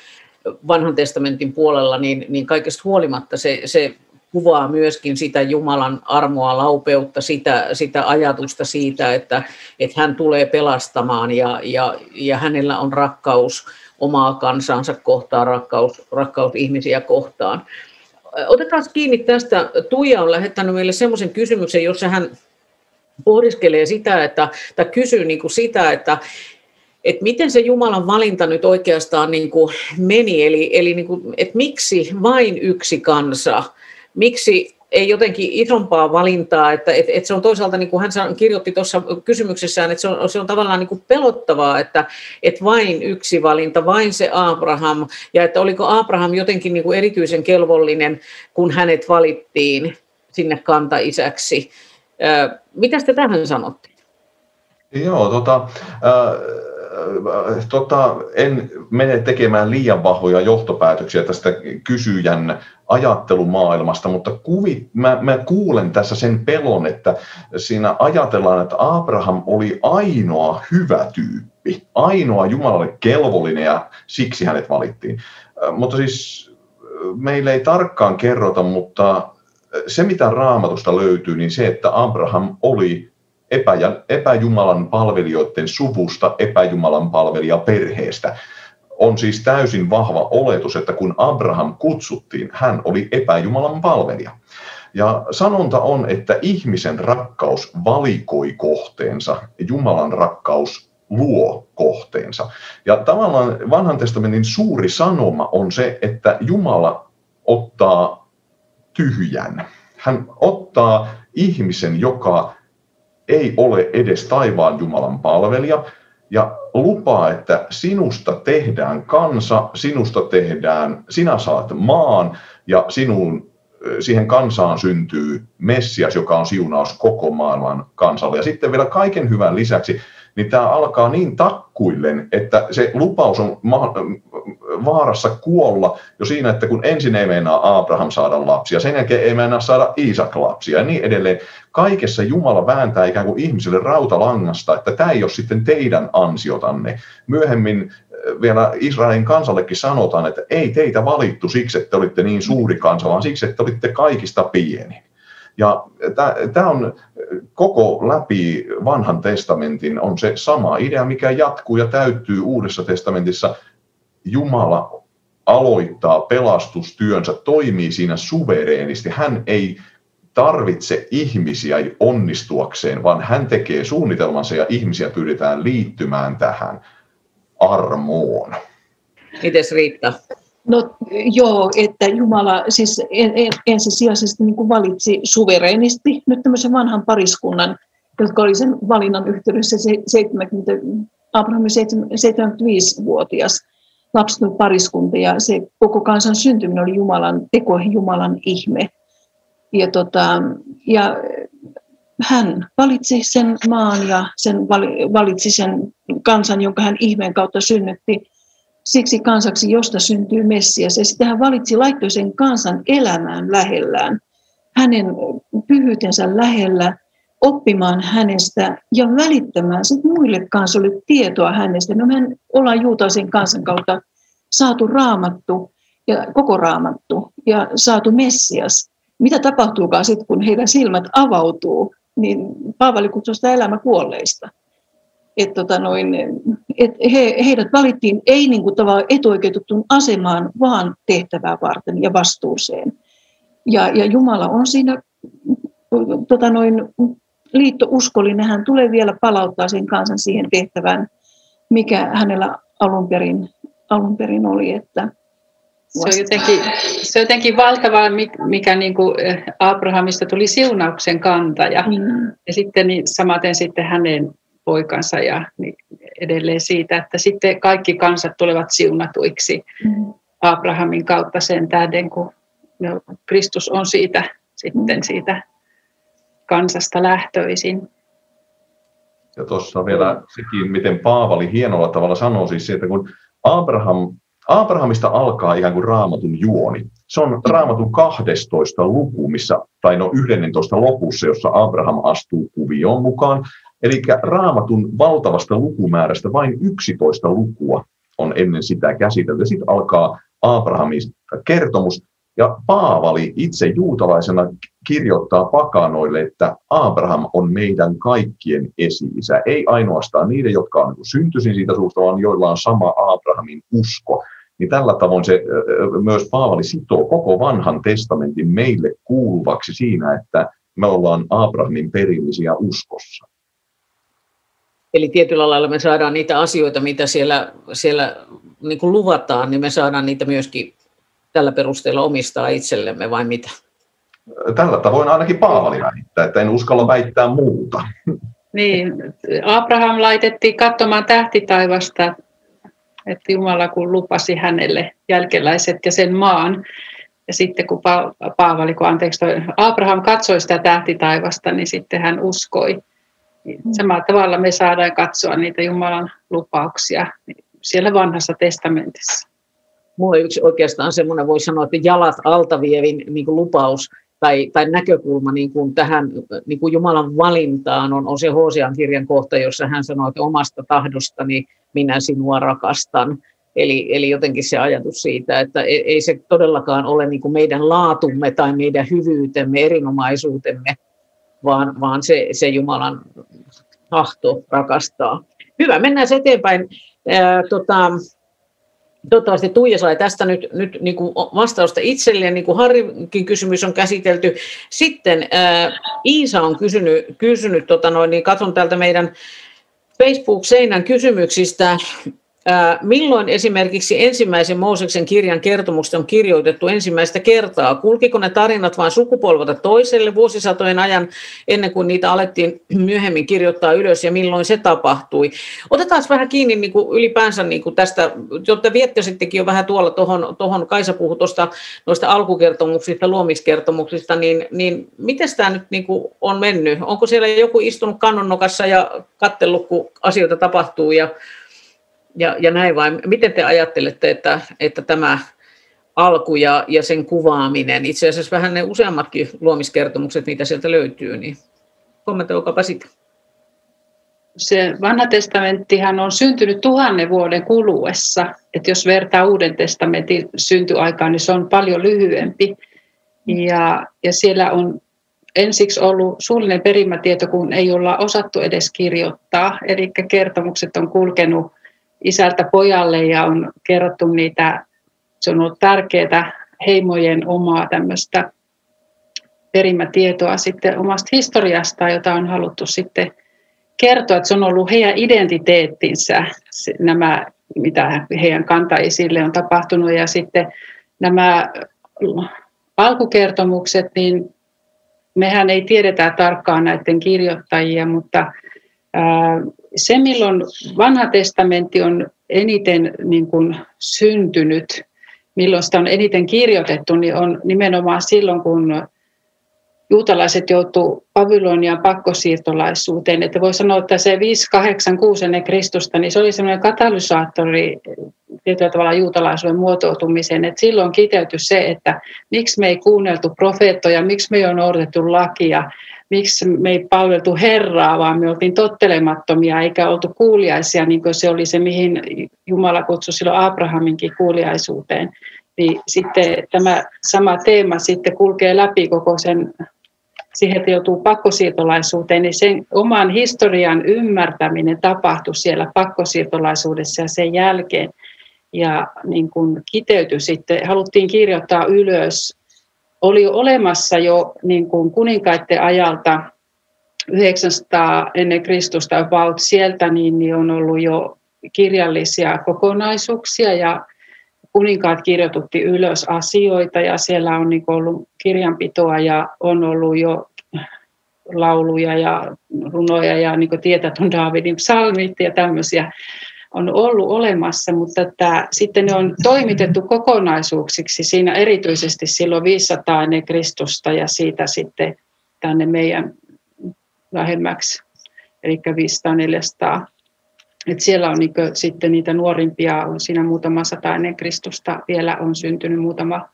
vanhan testamentin puolella, niin, niin kaikesta huolimatta se, se kuvaa myöskin sitä Jumalan armoa, laupeutta, sitä, sitä ajatusta siitä, että, että hän tulee pelastamaan ja, ja, ja hänellä on rakkaus omaa kansansa kohtaan, rakkaus, rakkaus ihmisiä kohtaan. Otetaan kiinni tästä. Tuija on lähettänyt meille semmoisen kysymyksen, jossa hän pohdiskelee sitä, että, tai kysyy niin kuin sitä, että, että miten se Jumalan valinta nyt oikeastaan niin kuin meni, eli, eli niin kuin, että miksi vain yksi kansa, miksi ei jotenkin isompaa valintaa, että, että, että se on toisaalta, niin kuin hän kirjoitti tuossa kysymyksessään, että se on, se on tavallaan niin kuin pelottavaa, että, että vain yksi valinta, vain se Abraham, ja että oliko Abraham jotenkin niin kuin erityisen kelvollinen, kun hänet valittiin sinne kantaisäksi. Mitä te tähän sanotte? Joo, tota, äh, tota, en mene tekemään liian vahvoja johtopäätöksiä tästä kysyjän ajattelumaailmasta, mutta kuvi, mä, mä kuulen tässä sen pelon, että siinä ajatellaan, että Abraham oli ainoa hyvä tyyppi, ainoa Jumalalle kelvollinen ja siksi hänet valittiin. Mutta siis meille ei tarkkaan kerrota, mutta se, mitä raamatusta löytyy, niin se, että Abraham oli epä, epäjumalan palvelijoiden suvusta, epäjumalan palvelija perheestä. On siis täysin vahva oletus, että kun Abraham kutsuttiin, hän oli epäjumalan palvelija. Ja sanonta on, että ihmisen rakkaus valikoi kohteensa, Jumalan rakkaus luo kohteensa. Ja tavallaan vanhan testamentin suuri sanoma on se, että Jumala ottaa tyhjän. Hän ottaa ihmisen, joka ei ole edes taivaan Jumalan palvelija, ja lupaa, että sinusta tehdään kansa, sinusta tehdään, sinä saat maan ja sinun, siihen kansaan syntyy Messias, joka on siunaus koko maailman kansalle. Ja sitten vielä kaiken hyvän lisäksi niin tämä alkaa niin takkuillen, että se lupaus on vaarassa kuolla jo siinä, että kun ensin ei meinaa Abraham saada lapsia, sen jälkeen ei meinaa saada Iisak lapsia ja niin edelleen. Kaikessa Jumala vääntää ikään kuin ihmisille rautalangasta, että tämä ei ole sitten teidän ansiotanne. Myöhemmin eh, vielä Israelin kansallekin sanotaan, että ei teitä valittu siksi, että olitte niin suuri kansa, vaan siksi, että olitte kaikista pieni. Ja tämä on koko läpi vanhan testamentin on se sama idea, mikä jatkuu ja täyttyy uudessa testamentissa. Jumala aloittaa pelastustyönsä, toimii siinä suvereenisti. Hän ei tarvitse ihmisiä onnistuakseen, vaan hän tekee suunnitelmansa ja ihmisiä pyydetään liittymään tähän armoon. Mites Riitta? No joo, että Jumala siis en, en, ensisijaisesti niin kuin valitsi suvereenisti nyt tämmöisen vanhan pariskunnan, jotka oli sen valinnan yhteydessä 70, Abrahamin 75-vuotias lapseton pariskunta ja se koko kansan syntyminen oli Jumalan teko, Jumalan ihme. Ja, tota, ja hän valitsi sen maan ja sen valitsi sen kansan, jonka hän ihmeen kautta synnytti siksi kansaksi, josta syntyy Messias. Ja sitten hän valitsi laittoisen kansan elämään lähellään, hänen pyhyytensä lähellä, oppimaan hänestä ja välittämään sit muille kansoille tietoa hänestä. No mehän ollaan juutaisen kansan kautta saatu raamattu ja koko raamattu ja saatu Messias. Mitä tapahtuukaan sitten, kun heidän silmät avautuu, niin Paavali kutsuu sitä elämä kuolleista että tota noin, et he, heidät valittiin ei niin kuin etuoikeutettuun asemaan, vaan tehtävää varten ja vastuuseen. Ja, ja Jumala on siinä tota noin, liittouskollinen, hän tulee vielä palauttaa sen kansan siihen tehtävään, mikä hänellä alun perin, alun perin oli. Että se on, jotenkin, se on jotenkin valtavaa, mikä niin kuin eh, Abrahamista tuli siunauksen kantaja. Mm. Ja sitten niin samaten sitten hänen poikansa ja niin edelleen siitä, että sitten kaikki kansat tulevat siunatuiksi mm. Abrahamin kautta sen tähden, kun no, Kristus on siitä, sitten siitä kansasta lähtöisin. Ja tuossa vielä sekin, miten Paavali hienolla tavalla sanoo siis että kun Abraham, Abrahamista alkaa ikään kuin raamatun juoni. Se on raamatun 12 luku, missä, tai no 11 lopussa, jossa Abraham astuu kuvioon mukaan. Eli raamatun valtavasta lukumäärästä vain 11 lukua on ennen sitä käsitelty. Sitten alkaa Abrahamin kertomus, ja Paavali itse juutalaisena kirjoittaa pakanoille, että Abraham on meidän kaikkien esi-isä. Ei ainoastaan niiden, jotka on syntyisin siitä suusta, vaan joilla on sama Abrahamin usko. Niin tällä tavoin se myös Paavali sitoo koko vanhan testamentin meille kuuluvaksi siinä, että me ollaan Abrahamin perillisiä uskossa. Eli tietyllä lailla me saadaan niitä asioita, mitä siellä, siellä niin kuin luvataan, niin me saadaan niitä myöskin tällä perusteella omistaa itsellemme vai mitä? Tällä tavoin ainakin Paavali väittää, että en uskalla väittää muuta. Niin, Abraham laitettiin katsomaan tähtitaivasta, että Jumala kun lupasi hänelle jälkeläiset ja sen maan. Ja sitten kun Paavali, kun anteeksi, toi Abraham katsoi sitä tähtitaivasta, niin sitten hän uskoi. Niin samalla tavalla me saadaan katsoa niitä Jumalan lupauksia siellä vanhassa testamentissa. Mulla yksi oikeastaan semmoinen, voi sanoa, että jalat altavievin niin kuin lupaus tai, tai näkökulma niin kuin tähän niin kuin Jumalan valintaan on, on se Hosean kirjan kohta, jossa hän sanoo, että omasta tahdostani minä sinua rakastan. Eli, eli jotenkin se ajatus siitä, että ei se todellakaan ole niin kuin meidän laatumme tai meidän hyvyytemme, erinomaisuutemme, vaan, vaan se, se Jumalan tahto rakastaa. Hyvä, mennään eteenpäin. Ää, tota, toivottavasti Tuija sai tästä nyt, nyt niin kuin vastausta itselleen, niin kuin Harrikin kysymys on käsitelty. Sitten ää, Iisa on kysynyt, kysynyt tota noin, niin katson täältä meidän Facebook-seinän kysymyksistä, Milloin esimerkiksi ensimmäisen Mooseksen kirjan kertomukset on kirjoitettu ensimmäistä kertaa? Kulkiko ne tarinat vain sukupolvelta toiselle vuosisatojen ajan ennen kuin niitä alettiin myöhemmin kirjoittaa ylös ja milloin se tapahtui? Otetaan vähän kiinni niin kuin ylipäänsä niin kuin tästä, jotta viettäisittekin jo vähän tuolla tuohon, tuohon Kaisa puhui tuosta noista alkukertomuksista, luomiskertomuksista, niin, niin miten tämä nyt niin kuin on mennyt? Onko siellä joku istunut kannonnokassa ja katsellut, kun asioita tapahtuu ja ja, ja näin vai miten te ajattelette, että, että tämä alku ja, ja sen kuvaaminen, itse asiassa vähän ne useammatkin luomiskertomukset, mitä sieltä löytyy, niin kommentoikaapa sitä. Se vanha testamenttihan on syntynyt tuhannen vuoden kuluessa, että jos vertaa uuden testamentin syntyaikaan, niin se on paljon lyhyempi. Ja, ja siellä on ensiksi ollut suullinen perimätieto, kun ei olla osattu edes kirjoittaa, eli kertomukset on kulkenut isältä pojalle ja on kerrottu niitä, se on ollut tärkeää heimojen omaa tämmöistä perimätietoa sitten omasta historiasta, jota on haluttu sitten kertoa, että se on ollut heidän identiteettinsä, nämä, mitä heidän kantaisille on tapahtunut. Ja sitten nämä alkukertomukset, niin mehän ei tiedetä tarkkaan näiden kirjoittajia, mutta se, milloin vanha testamentti on eniten niin kuin syntynyt, milloin sitä on eniten kirjoitettu, niin on nimenomaan silloin, kun juutalaiset joutuu Babylonian pakkosiirtolaisuuteen. Että voi sanoa, että se 586 ennen Kristusta, niin se oli semmoinen katalysaattori tietyllä tavalla juutalaisuuden muotoutumiseen. Että silloin kiteytyi se, että miksi me ei kuunneltu profeettoja, miksi me ei ole noudatettu lakia, miksi me ei palveltu Herraa, vaan me oltiin tottelemattomia eikä oltu kuuliaisia, niin kuin se oli se, mihin Jumala kutsui silloin Abrahaminkin kuuliaisuuteen. Niin sitten tämä sama teema sitten kulkee läpi koko sen, siihen, että joutuu pakkosiirtolaisuuteen, niin sen oman historian ymmärtäminen tapahtui siellä pakkosiirtolaisuudessa ja sen jälkeen. Ja niin kuin kiteytyi sitten, haluttiin kirjoittaa ylös oli olemassa jo niin kuin kuninkaiden ajalta 900 ennen Kristusta about sieltä, niin, niin on ollut jo kirjallisia kokonaisuuksia ja kuninkaat kirjoitutti ylös asioita ja siellä on niin ollut kirjanpitoa ja on ollut jo lauluja ja runoja ja niin kuin tietät on Daavidin psalmit ja tämmöisiä on ollut olemassa, mutta että sitten ne on toimitettu kokonaisuuksiksi siinä erityisesti silloin 500 ennen Kristusta ja siitä sitten tänne meidän lähemmäksi, eli 500-400. Et siellä on niinku sitten niitä nuorimpia, on siinä muutama sata ennen Kristusta, vielä on syntynyt muutama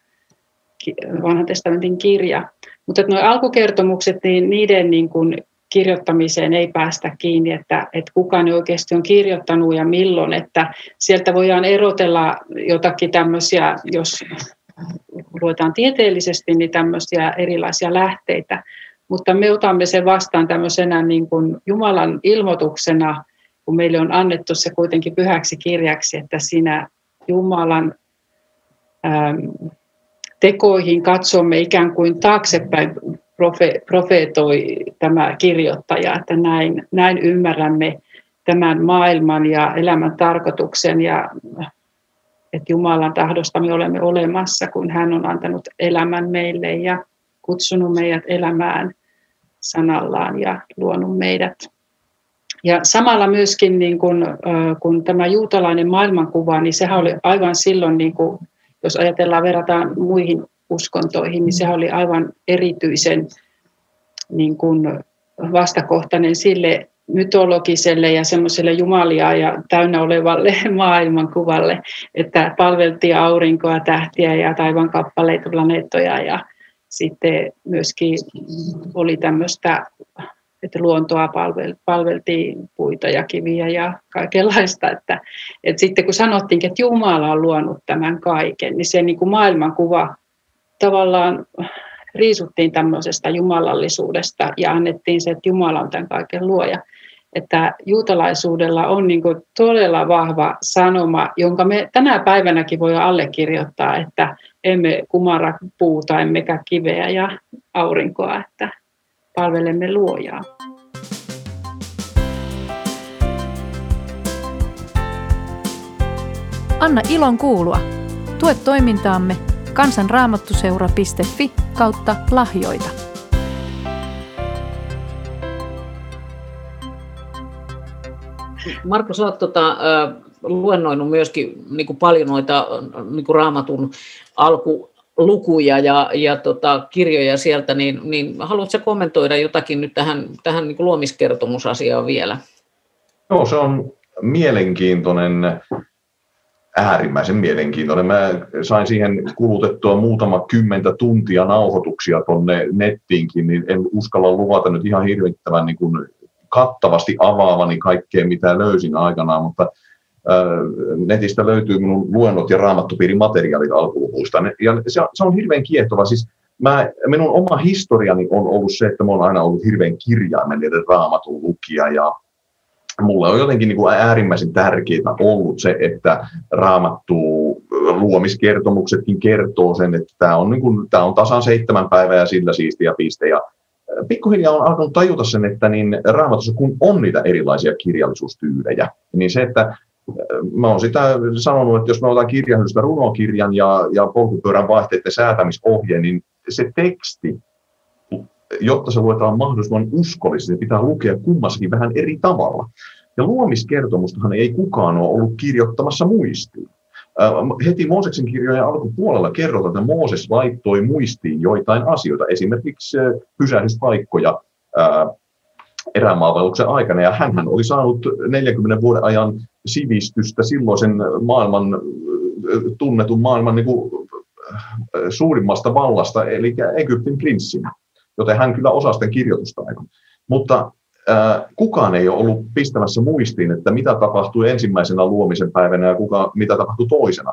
vanhan testamentin kirja. Mutta nuo alkukertomukset, niin niiden niin kuin kirjoittamiseen ei päästä kiinni, että, että kuka ne oikeasti on kirjoittanut ja milloin, että sieltä voidaan erotella jotakin tämmöisiä, jos luetaan tieteellisesti, niin tämmöisiä erilaisia lähteitä, mutta me otamme sen vastaan tämmöisenä niin kuin Jumalan ilmoituksena, kun meille on annettu se kuitenkin pyhäksi kirjaksi, että siinä Jumalan äm, tekoihin katsomme ikään kuin taaksepäin profe, profeetoi tämä kirjoittaja, että näin, näin ymmärrämme tämän maailman ja elämän tarkoituksen ja että Jumalan tahdosta me olemme olemassa, kun hän on antanut elämän meille ja kutsunut meidät elämään sanallaan ja luonut meidät. Ja samalla myöskin niin kun, kun tämä juutalainen maailmankuva, niin sehän oli aivan silloin, niin kun, jos ajatellaan verrataan muihin uskontoihin, niin se oli aivan erityisen niin kuin vastakohtainen sille mytologiselle ja semmoiselle jumalia ja täynnä olevalle maailmankuvalle, että palveltiin aurinkoa, tähtiä ja taivaan kappaleita, planeettoja ja sitten myöskin oli tämmöistä, että luontoa palveltiin puita ja kiviä ja kaikenlaista. Että, että sitten kun sanottiin, että Jumala on luonut tämän kaiken, niin se niin kuin maailmankuva tavallaan riisuttiin tämmöisestä jumalallisuudesta ja annettiin se, että Jumala on tämän kaiken luoja. Että juutalaisuudella on niin kuin todella vahva sanoma, jonka me tänä päivänäkin voi allekirjoittaa, että emme kumara puuta emmekä kiveä ja aurinkoa, että palvelemme luojaa. Anna ilon kuulua. Tue toimintaamme kansanraamattuseura.fi kautta lahjoita. Marko, sä oot tota, luennoinut myöskin niin kuin paljon noita niin kuin raamatun alkulukuja ja, ja tota, kirjoja sieltä, niin, niin haluatko kommentoida jotakin nyt tähän, tähän niin kuin luomiskertomusasiaan vielä? Joo, se on mielenkiintoinen, äärimmäisen mielenkiintoinen. Mä sain siihen kulutettua muutama kymmentä tuntia nauhoituksia tuonne nettiinkin, niin en uskalla luvata nyt ihan hirvittävän niin kuin kattavasti avaavani kaikkea, mitä löysin aikanaan, mutta netistä löytyy minun luennot ja raamattupiirin materiaalit alkuluvuista. Ja se, se on hirveän kiehtova. Siis mä, minun oma historiani on ollut se, että mä oon aina ollut hirveän kirjaimellinen raamatun lukija ja mulle on jotenkin niin kuin äärimmäisen tärkeää ollut se, että raamattu luomiskertomuksetkin kertoo sen, että tämä on, niin kuin, tämä on tasan seitsemän päivää ja sillä siistiä piste. Ja pikkuhiljaa on alkanut tajuta sen, että niin raamatussa kun on niitä erilaisia kirjallisuustyylejä, niin se, että mä oon sitä sanonut, että jos me otan kirjahyllystä runokirjan ja, ja polkupyörän vaihteiden säätämisohjeen, niin se teksti, jotta se luetaan mahdollisimman uskollisesti, pitää lukea kummassakin vähän eri tavalla. Ja luomiskertomustahan ei kukaan ole ollut kirjoittamassa muistiin. Heti Mooseksen kirjojen alkupuolella kerrotaan, että Mooses laittoi muistiin joitain asioita, esimerkiksi pysähdyspaikkoja erämaavelluksen aikana, ja hän oli saanut 40 vuoden ajan sivistystä silloisen maailman, tunnetun maailman niin kuin, suurimmasta vallasta, eli Egyptin prinssinä, joten hän kyllä osaa sitä kirjoitustaidon. Mutta äh, kukaan ei ole ollut pistämässä muistiin, että mitä tapahtui ensimmäisenä luomisen päivänä ja kuka, mitä tapahtui toisena.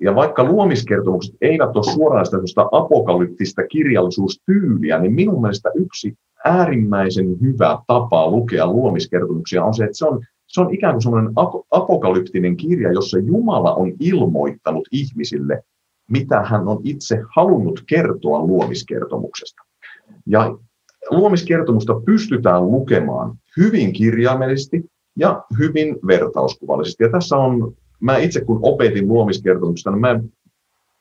Ja vaikka luomiskertomukset eivät ole suoraan sitä apokalyptista kirjallisuustyyliä, niin minun mielestä yksi äärimmäisen hyvä tapa lukea luomiskertomuksia on se, että se on, se on ikään kuin sellainen apokalyptinen kirja, jossa Jumala on ilmoittanut ihmisille, mitä hän on itse halunnut kertoa luomiskertomuksesta. Ja luomiskertomusta pystytään lukemaan hyvin kirjaimellisesti ja hyvin vertauskuvallisesti. Ja tässä on, mä itse kun opetin luomiskertomuksesta, niin mä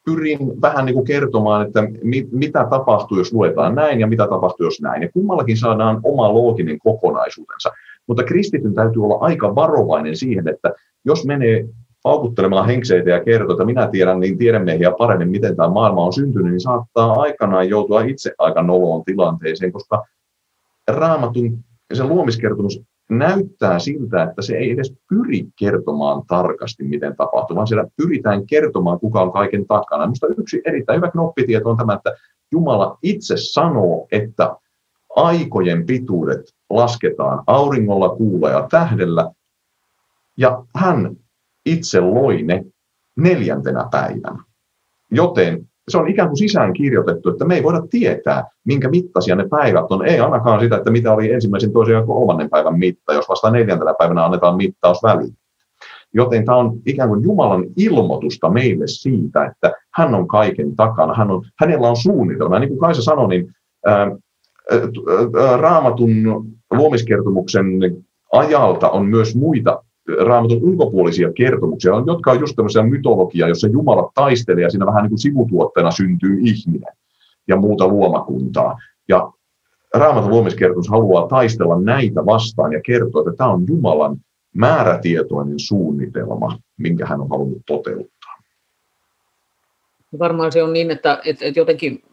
pyrin vähän niin kuin kertomaan, että mi, mitä tapahtuu, jos luetaan näin ja mitä tapahtuu, jos näin. Ja kummallakin saadaan oma looginen kokonaisuutensa. Mutta kristityn täytyy olla aika varovainen siihen, että jos menee paukuttelemaan henkseitä ja kertoo, että minä tiedän niin tiedemiehiä paremmin, miten tämä maailma on syntynyt, niin saattaa aikanaan joutua itse aika noloon tilanteeseen, koska raamatun se luomiskertomus näyttää siltä, että se ei edes pyri kertomaan tarkasti, miten tapahtuu, vaan siellä pyritään kertomaan, kuka on kaiken takana. Minusta yksi erittäin hyvä knoppitieto on tämä, että Jumala itse sanoo, että aikojen pituudet lasketaan auringolla, kuulla ja tähdellä, ja hän itse loi ne neljäntenä päivänä. Joten se on ikään kuin sisään kirjoitettu, että me ei voida tietää, minkä mittaisia ne päivät on. Ei ainakaan sitä, että mitä oli ensimmäisen, toisen ja kolmannen päivän mitta, jos vasta neljäntenä päivänä annetaan mittaus väliin. Joten tämä on ikään kuin Jumalan ilmoitusta meille siitä, että hän on kaiken takana, hän on, hänellä on suunnitelma. Niin kuin Kaisa sanoi, niin ää, ää, raamatun luomiskertomuksen ajalta on myös muita raamatun ulkopuolisia kertomuksia, jotka on just tämmöisiä mytologiaa, jossa Jumala taistelee ja siinä vähän niin kuin sivutuotteena syntyy ihminen ja muuta luomakuntaa. Ja raamatun luomiskertomus haluaa taistella näitä vastaan ja kertoa, että tämä on Jumalan määrätietoinen suunnitelma, minkä hän on halunnut toteuttaa. Varmaan se on niin, että, että, että jotenkin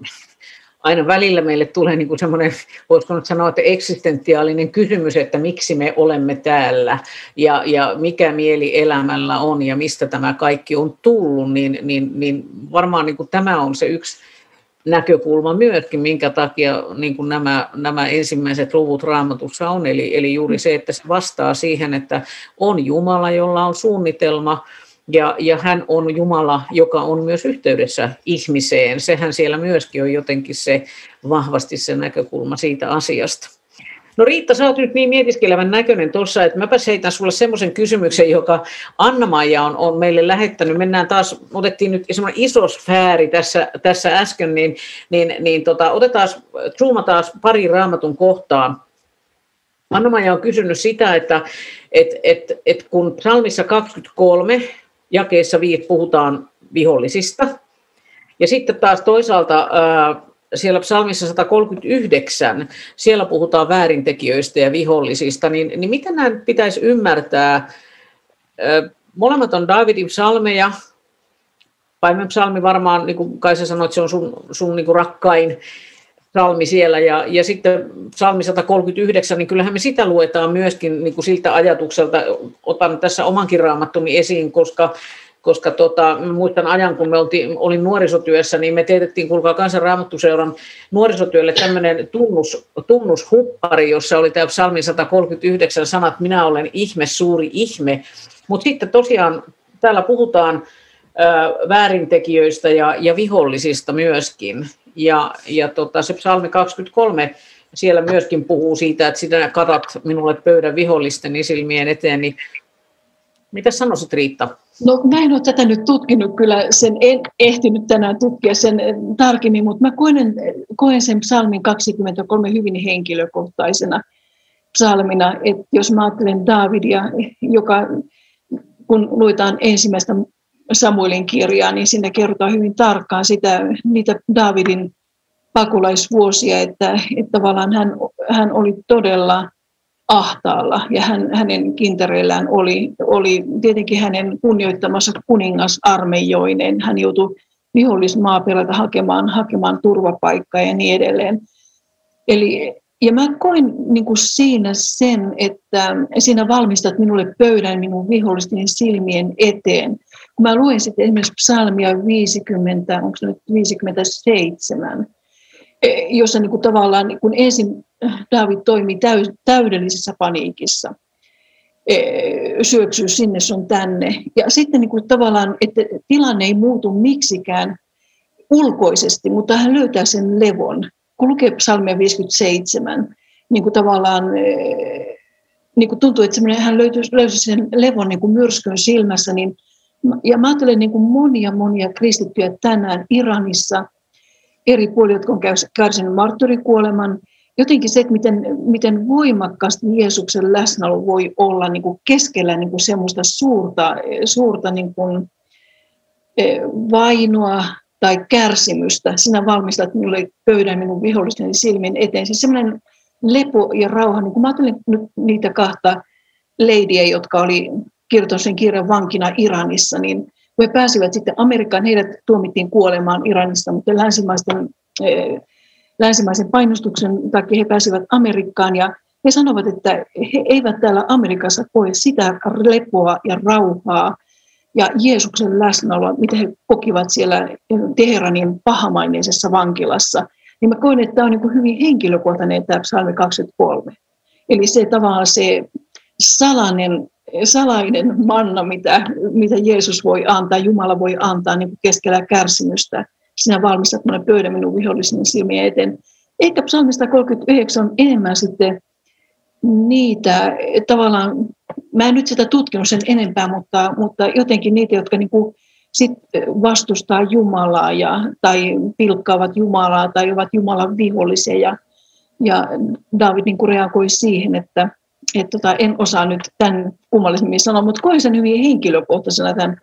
aina välillä meille tulee niin kuin semmoinen, voisiko nyt sanoa, että eksistentiaalinen kysymys, että miksi me olemme täällä ja, ja mikä mieli elämällä on ja mistä tämä kaikki on tullut, niin, niin, niin varmaan niin kuin tämä on se yksi näkökulma myöskin, minkä takia niin kuin nämä, nämä ensimmäiset luvut raamatussa on. Eli, eli juuri se, että se vastaa siihen, että on Jumala, jolla on suunnitelma, ja, ja hän on Jumala, joka on myös yhteydessä ihmiseen. Sehän siellä myöskin on jotenkin se vahvasti se näkökulma siitä asiasta. No Riitta, sä oot nyt niin mietiskelevän näköinen tuossa, että mäpä heitän sulle semmoisen kysymyksen, joka Anna-Maija on, on meille lähettänyt. Mennään taas, otettiin nyt semmoinen iso sfääri tässä, tässä äsken, niin, niin, niin tota, otetaan, zoomataan pari raamatun kohtaa. Anna-Maija on kysynyt sitä, että et, et, et kun psalmissa 23 jakeessa puhutaan vihollisista. Ja sitten taas toisaalta siellä psalmissa 139, siellä puhutaan väärintekijöistä ja vihollisista, niin, niin miten nämä pitäisi ymmärtää? Molemmat on Davidin psalmeja, Paimen psalmi varmaan, niin kuin Kaisa sanoi, että se on sun, sun niin kuin rakkain psalmi siellä. Ja, ja sitten psalmi 139, niin kyllähän me sitä luetaan myöskin niin kuin siltä ajatukselta. Otan tässä omankin raamattumi esiin, koska koska tota, muistan ajan, kun me oltiin, olin nuorisotyössä, niin me teetettiin, kuulkaa kansanraamattuseuran nuorisotyölle tämmöinen tunnus, tunnushuppari, jossa oli tämä psalmi 139 sanat, minä olen ihme, suuri ihme. Mutta sitten tosiaan täällä puhutaan väärintekijöistä ja, ja vihollisista myöskin. Ja, ja tota, se psalmi 23 siellä myöskin puhuu siitä, että sinä katat minulle pöydän vihollisten silmien eteen. Niin mitä sanoisit Riitta? No mä en ole tätä nyt tutkinut kyllä, sen en ehtinyt tänään tutkia sen tarkemmin, mutta mä koen, koen sen psalmin 23 hyvin henkilökohtaisena psalmina, että jos mä ajattelen Davidia, joka kun luetaan ensimmäistä Samuelin kirjaa, niin siinä kerrotaan hyvin tarkkaan sitä, niitä Davidin pakolaisvuosia, että, että tavallaan hän, hän oli todella ahtaalla ja hän, hänen kintereillään oli, oli tietenkin hänen kunnioittamassa kuningasarmeijoinen. Hän joutui vihollismaaperältä hakemaan, hakemaan turvapaikkaa ja niin edelleen. Eli, ja mä koin niin kuin siinä sen, että siinä valmistat minulle pöydän minun vihollisten silmien eteen. Kun mä luen sitten esimerkiksi psalmia 50, onko se nyt 57, e, jossa niin kuin tavallaan niin kuin ensin David toimi täydellisessä paniikissa. E, syöksyy sinne sun tänne. Ja sitten niin kuin tavallaan, että tilanne ei muutu miksikään ulkoisesti, mutta hän löytää sen levon. Kun lukee psalmia 57, niin kuin tavallaan e, niin kuin tuntuu, että hän löytyi, löysi sen levon niin kuin myrskyn silmässä, niin ja mä ajattelen niin kuin monia monia kristittyjä tänään Iranissa, eri puolilla, jotka on kärsinyt martyrikuoleman, jotenkin se, että miten, miten voimakkaasti Jeesuksen läsnäolo voi olla niin kuin keskellä niin kuin semmoista suurta, suurta niin kuin, e, vainoa tai kärsimystä. Sinä valmistat minulle pöydän minun vihollisteni silmin eteen. Siis semmoinen lepo ja rauha. Niin kun mä ajattelen nyt niitä kahta leidiä, jotka oli kirjoituksen kirjan vankina Iranissa, niin kun he pääsivät sitten Amerikkaan, heidät tuomittiin kuolemaan Iranista, mutta länsimaisten e, länsimaisen painostuksen takia he pääsivät Amerikkaan ja he sanovat, että he eivät täällä Amerikassa koe sitä lepoa ja rauhaa ja Jeesuksen läsnäoloa, mitä he kokivat siellä Teheranin pahamaineisessa vankilassa. Niin mä koen, että tämä on niin hyvin henkilökohtainen tämä psalmi 23. Eli se tavallaan se salainen, salainen manna, mitä, mitä Jeesus voi antaa, Jumala voi antaa niin keskellä kärsimystä – sinä valmistat minulle pöydän minun viholliseni silmien eteen. Ehkä psalmista 39 on enemmän sitten niitä, tavallaan, mä en nyt sitä tutkinut sen enempää, mutta, mutta jotenkin niitä, jotka niin kuin sit vastustaa Jumalaa ja, tai pilkkaavat Jumalaa tai ovat Jumalan vihollisia. Ja, ja David niin kuin reagoi siihen, että, että tota, en osaa nyt tämän kummallisemmin sanoa, mutta koen sen hyvin henkilökohtaisena tämän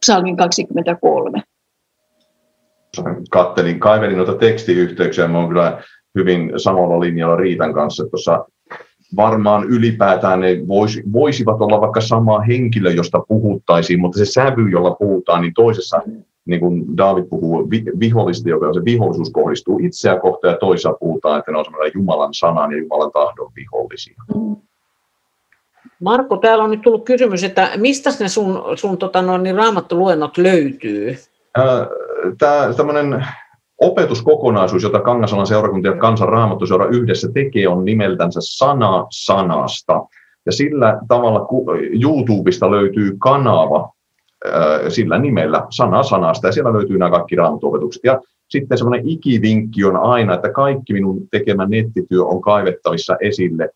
psalmin 23 kattelin, kaivelin noita tekstiyhteyksiä, mä oon kyllä hyvin samalla linjalla Riitan kanssa, tuossa varmaan ylipäätään ne vois, voisivat olla vaikka sama henkilö, josta puhuttaisiin, mutta se sävy, jolla puhutaan, niin toisessa, niin kuin David puhuu vi, vihollista, joka se vihollisuus kohdistuu itseä kohtaan, ja toisessa puhutaan, että ne on semmoinen Jumalan sanan ja Jumalan tahdon vihollisia. Marko, täällä on nyt tullut kysymys, että mistä ne sun, sun tota noin, niin raamattoluennot löytyy? tämä tämmöinen opetuskokonaisuus, jota Kangasalan seurakunta ja Kansan Raamattuseura yhdessä tekee, on nimeltänsä Sana sanasta. Ja sillä tavalla YouTubesta löytyy kanava sillä nimellä Sana sanasta, ja siellä löytyy nämä kaikki raamattuopetukset. Ja sitten semmoinen ikivinkki on aina, että kaikki minun tekemä nettityö on kaivettavissa esille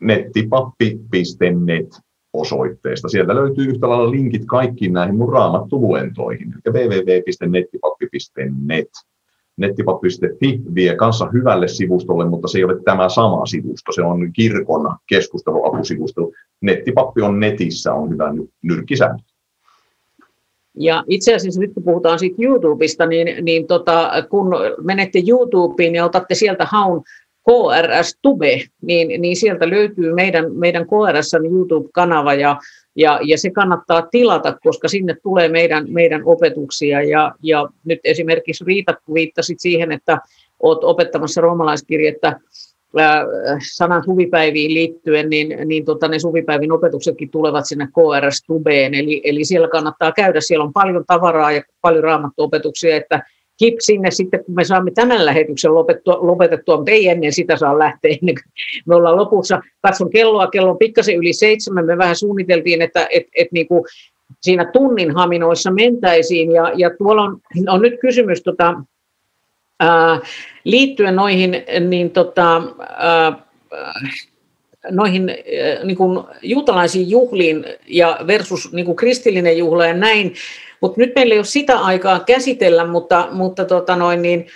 nettipappi.net osoitteesta. Sieltä löytyy yhtä lailla linkit kaikkiin näihin mun raamattuluentoihin, eli www.nettipappi.net. Nettipappi.fi vie kanssa hyvälle sivustolle, mutta se ei ole tämä sama sivusto, se on kirkon keskusteluapusivusto. Nettipappi on netissä, on hyvä nyrkkisääntö. Ja itse asiassa nyt kun puhutaan siitä YouTubesta, niin, niin tota, kun menette YouTubeen ja otatte sieltä haun KRS Tube, niin, niin sieltä löytyy meidän, meidän KRS YouTube-kanava ja, ja, ja se kannattaa tilata, koska sinne tulee meidän, meidän opetuksia. Ja, ja nyt esimerkiksi Riita, kun viittasit siihen, että olet opettamassa roomalaiskirjettä sanan suvipäiviin liittyen, niin, niin tota, ne suvipäivin opetuksetkin tulevat sinne KRS Tubeen, eli, eli siellä kannattaa käydä, siellä on paljon tavaraa ja paljon raamattuopetuksia, että hip sinne sitten, kun me saamme tämän lähetyksen lopetettua, lopetettua, mutta ei ennen sitä saa lähteä, ennen kuin me ollaan lopussa. Katson kelloa, kello on pikkasen yli seitsemän, me vähän suunniteltiin, että et, et niin kuin siinä tunnin haminoissa mentäisiin, ja, ja tuolla on, on nyt kysymys tota, ää, liittyen noihin, niin tota, ää, noihin niin kuin juutalaisiin juhliin ja versus niin kuin kristillinen juhla ja näin, mutta nyt meillä ei ole sitä aikaa käsitellä, mutta, mutta tota noin, niin,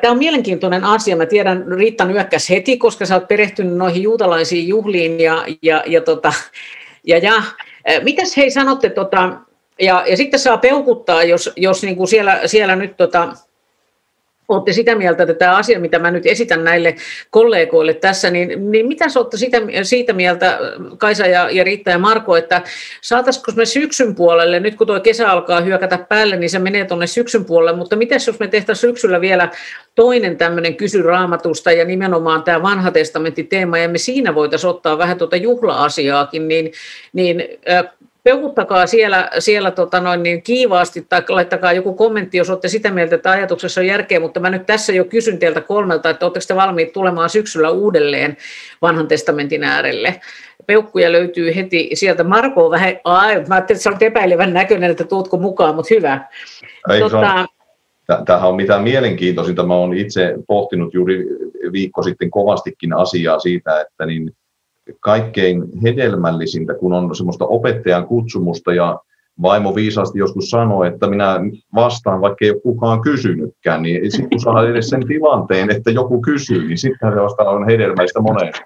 Tämä on mielenkiintoinen asia. Mä tiedän, Riitta nyökkäs heti, koska sä oot perehtynyt noihin juutalaisiin juhliin. Ja, ja, ja, tota, ja, ja mitäs hei sanotte, tota, ja, ja sitten saa peukuttaa, jos, jos niin kuin siellä, siellä nyt tota, olette sitä mieltä, että tämä asia, mitä mä nyt esitän näille kollegoille tässä, niin, niin mitä olette sitä, siitä mieltä, Kaisa ja, ja Riitta ja Marko, että saataisiko me syksyn puolelle, nyt kun tuo kesä alkaa hyökätä päälle, niin se menee tuonne syksyn puolelle, mutta miten jos me tehtäisiin syksyllä vielä toinen tämmöinen kysy raamatusta ja nimenomaan tämä vanha testamentti teema, ja me siinä voitaisiin ottaa vähän tuota juhla-asiaakin, niin, niin peukuttakaa siellä, siellä tota noin, niin kiivaasti tai laittakaa joku kommentti, jos olette sitä mieltä, että ajatuksessa on järkeä, mutta mä nyt tässä jo kysyn teiltä kolmelta, että oletteko te valmiit tulemaan syksyllä uudelleen vanhan testamentin äärelle. Peukkuja löytyy heti sieltä. Marko on vähän, ai, mä ajattelin, että sä olet epäilevän näköinen, että tuutko mukaan, mutta hyvä. Ei, tota, Tämähän on mitään mielenkiintoisinta. Mä olen itse pohtinut juuri viikko sitten kovastikin asiaa siitä, että niin kaikkein hedelmällisintä, kun on semmoista opettajan kutsumusta ja vaimo viisaasti joskus sanoi, että minä vastaan, vaikka ei ole kukaan kysynytkään, niin sitten kun saa edes sen tilanteen, että joku kysyy, niin sittenhän se vasta on hedelmällistä monesti.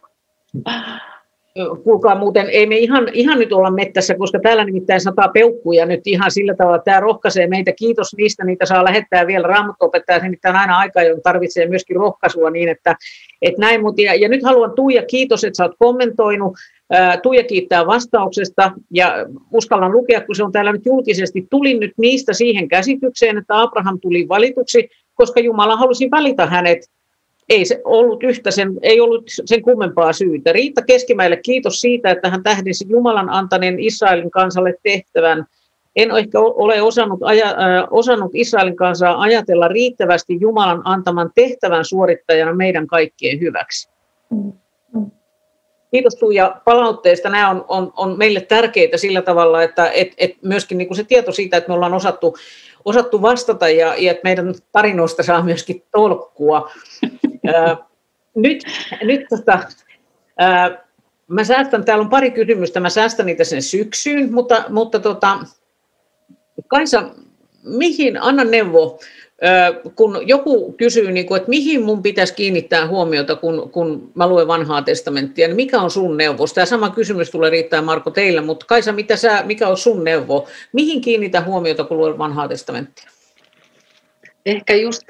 Kuulkaa muuten, ei me ihan, ihan nyt olla mettässä, koska täällä nimittäin sataa peukkuja nyt ihan sillä tavalla, että tämä rohkaisee meitä. Kiitos niistä, niitä saa lähettää vielä raamattuopettaja, nimittäin aina aika, jolloin tarvitsee myöskin rohkaisua niin, että, että näin. Mutta ja, ja nyt haluan Tuija, kiitos, että sä oot kommentoinut. Tuija kiittää vastauksesta ja uskallan lukea, kun se on täällä nyt julkisesti. Tulin nyt niistä siihen käsitykseen, että Abraham tuli valituksi, koska Jumala halusi valita hänet ei se ollut yhtä sen, ei ollut sen kummempaa syytä. Riitta Keskimäelle kiitos siitä, että hän tähdensi Jumalan antaneen Israelin kansalle tehtävän. En ehkä ole osannut, aja, äh, osannut Israelin kansaa ajatella riittävästi Jumalan antaman tehtävän suorittajana meidän kaikkien hyväksi. Kiitos Tuija palautteesta. Nämä on, on, on meille tärkeitä sillä tavalla, että et, et myöskin niin kuin se tieto siitä, että me ollaan osattu, osattu vastata ja, ja että meidän tarinoista saa myöskin tolkkua nyt, nyt tota, mä säästän, täällä on pari kysymystä, mä säästän niitä sen syksyyn, mutta, mutta tota, Kaisa, mihin, anna neuvo, kun joku kysyy, niin kuin, että mihin mun pitäisi kiinnittää huomiota, kun, kun mä luen vanhaa testamenttia, niin mikä on sun neuvo? Tämä sama kysymys tulee riittää Marko teille, mutta Kaisa, mitä sä, mikä on sun neuvo? Mihin kiinnitä huomiota, kun luen vanhaa testamenttia? Ehkä just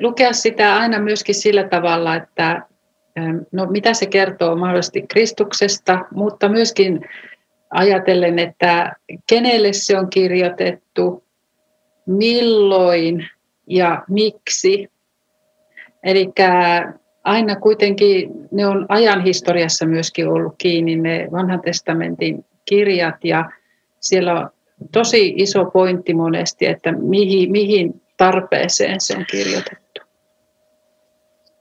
lukea sitä aina myöskin sillä tavalla, että no, mitä se kertoo mahdollisesti Kristuksesta, mutta myöskin ajatellen, että kenelle se on kirjoitettu, milloin ja miksi. Eli aina kuitenkin ne on ajan historiassa myöskin ollut kiinni ne vanhan testamentin kirjat ja siellä on tosi iso pointti monesti, että mihin, mihin tarpeeseen se on kirjoitettu.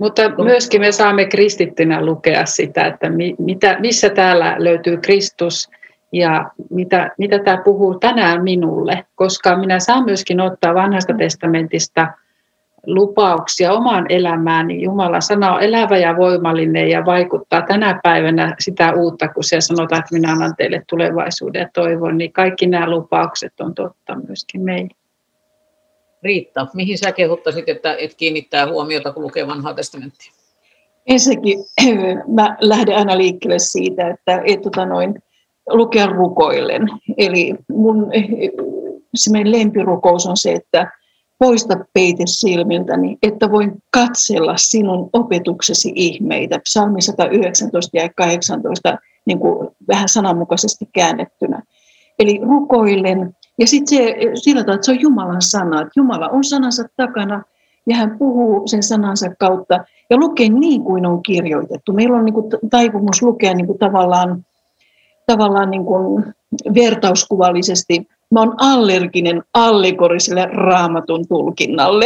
Mutta myöskin me saamme kristittynä lukea sitä, että mitä, missä täällä löytyy Kristus ja mitä, mitä tämä puhuu tänään minulle, koska minä saan myöskin ottaa vanhasta testamentista lupauksia omaan elämään, niin Jumala sana on elävä ja voimallinen ja vaikuttaa tänä päivänä sitä uutta, kun se sanotaan, että minä annan teille tulevaisuuden ja toivon, niin kaikki nämä lupaukset on totta myöskin meille. Riitta, mihin sä kehottaisit, että, että kiinnittää huomiota, kun lukee vanhaa testamenttia? Ensinnäkin mä lähden aina liikkeelle siitä, että et, tota noin, lukea rukoillen. Eli mun se lempirukous on se, että poista peite silmiltäni, että voin katsella sinun opetuksesi ihmeitä. Psalmi 119 ja 18 niin kuin vähän sananmukaisesti käännettynä. Eli rukoilen, ja sitten se, sillä tavalla, että se on Jumalan sana, että Jumala on sanansa takana, ja hän puhuu sen sanansa kautta, ja lukee niin kuin on kirjoitettu. Meillä on niin kuin taipumus lukea niin kuin tavallaan, tavallaan niin kuin vertauskuvallisesti. Mä oon allerginen allegoriselle raamatun tulkinnalle.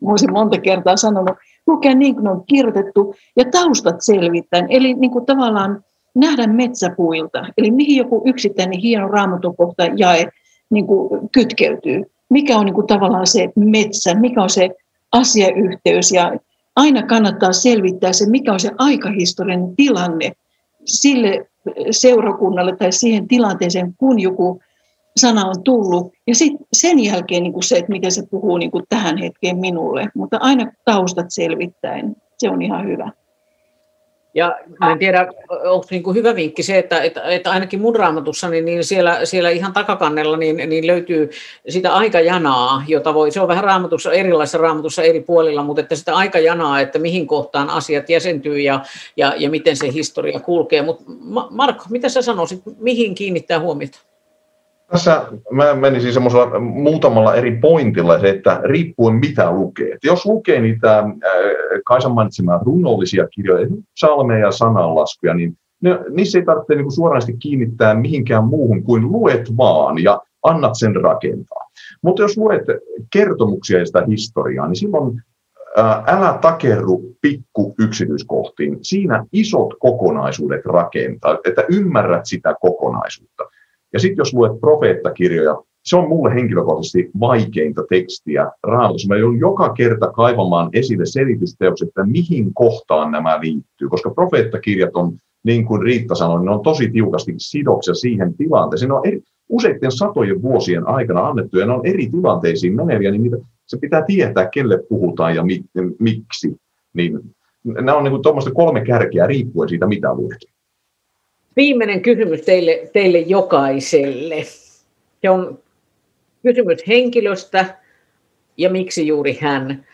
Mä olisin monta kertaa sanonut, lukea niin kuin on kirjoitettu ja taustat selvittäen. Eli niin kuin tavallaan nähdä metsäpuilta, eli mihin joku yksittäinen hieno raamatukohta jae niin kuin kytkeytyy. Mikä on niin kuin tavallaan se metsä, mikä on se asiayhteys ja aina kannattaa selvittää se, mikä on se aikahistorian tilanne sille seurakunnalle tai siihen tilanteeseen, kun joku sana on tullut. Ja sit sen jälkeen niin kuin se, että miten se puhuu niin kuin tähän hetkeen minulle. Mutta aina taustat selvittäen, se on ihan hyvä. Ja en tiedä, onko niin kuin hyvä vinkki se, että, että, että ainakin mun raamatussa, niin, niin siellä, siellä ihan takakannella niin, niin löytyy sitä aikajanaa, jota voi, se on vähän raamatussa, erilaisessa raamatussa eri puolilla, mutta että sitä aikajanaa, että mihin kohtaan asiat jäsentyy ja, ja, ja miten se historia kulkee. Mutta Marko, mitä sä sanoisit, mihin kiinnittää huomiota? Tässä mä menisin semmoisella muutamalla eri pointilla se, että riippuen mitä lukee. Et jos lukee niitä äh, Kaisan mainitsemaan runollisia kirjoja, salmeja ja sananlaskuja, niin ne, niissä ei tarvitse niin suoranaisesti kiinnittää mihinkään muuhun kuin luet vaan ja annat sen rakentaa. Mutta jos luet kertomuksia ja sitä historiaa, niin silloin äh, älä takerru pikku yksityiskohtiin. Siinä isot kokonaisuudet rakentaa, että ymmärrät sitä kokonaisuutta. Ja sitten jos luet profeettakirjoja, se on mulle henkilökohtaisesti vaikeinta tekstiä raamatussa. Mä joudun joka kerta kaivamaan esille selitysteokset, että mihin kohtaan nämä liittyy, koska profeettakirjat on, niin kuin Riitta sanoi, ne on tosi tiukasti sidoksia siihen tilanteeseen. Ne on eri, useiden satojen vuosien aikana annettu ja ne on eri tilanteisiin meneviä, niin niitä, se pitää tietää, kelle puhutaan ja mi, miksi. Niin, nämä on niin kuin kolme kärkeä riippuen siitä, mitä luet. Viimeinen kysymys teille, teille jokaiselle. Se on kysymys henkilöstä ja miksi juuri hän.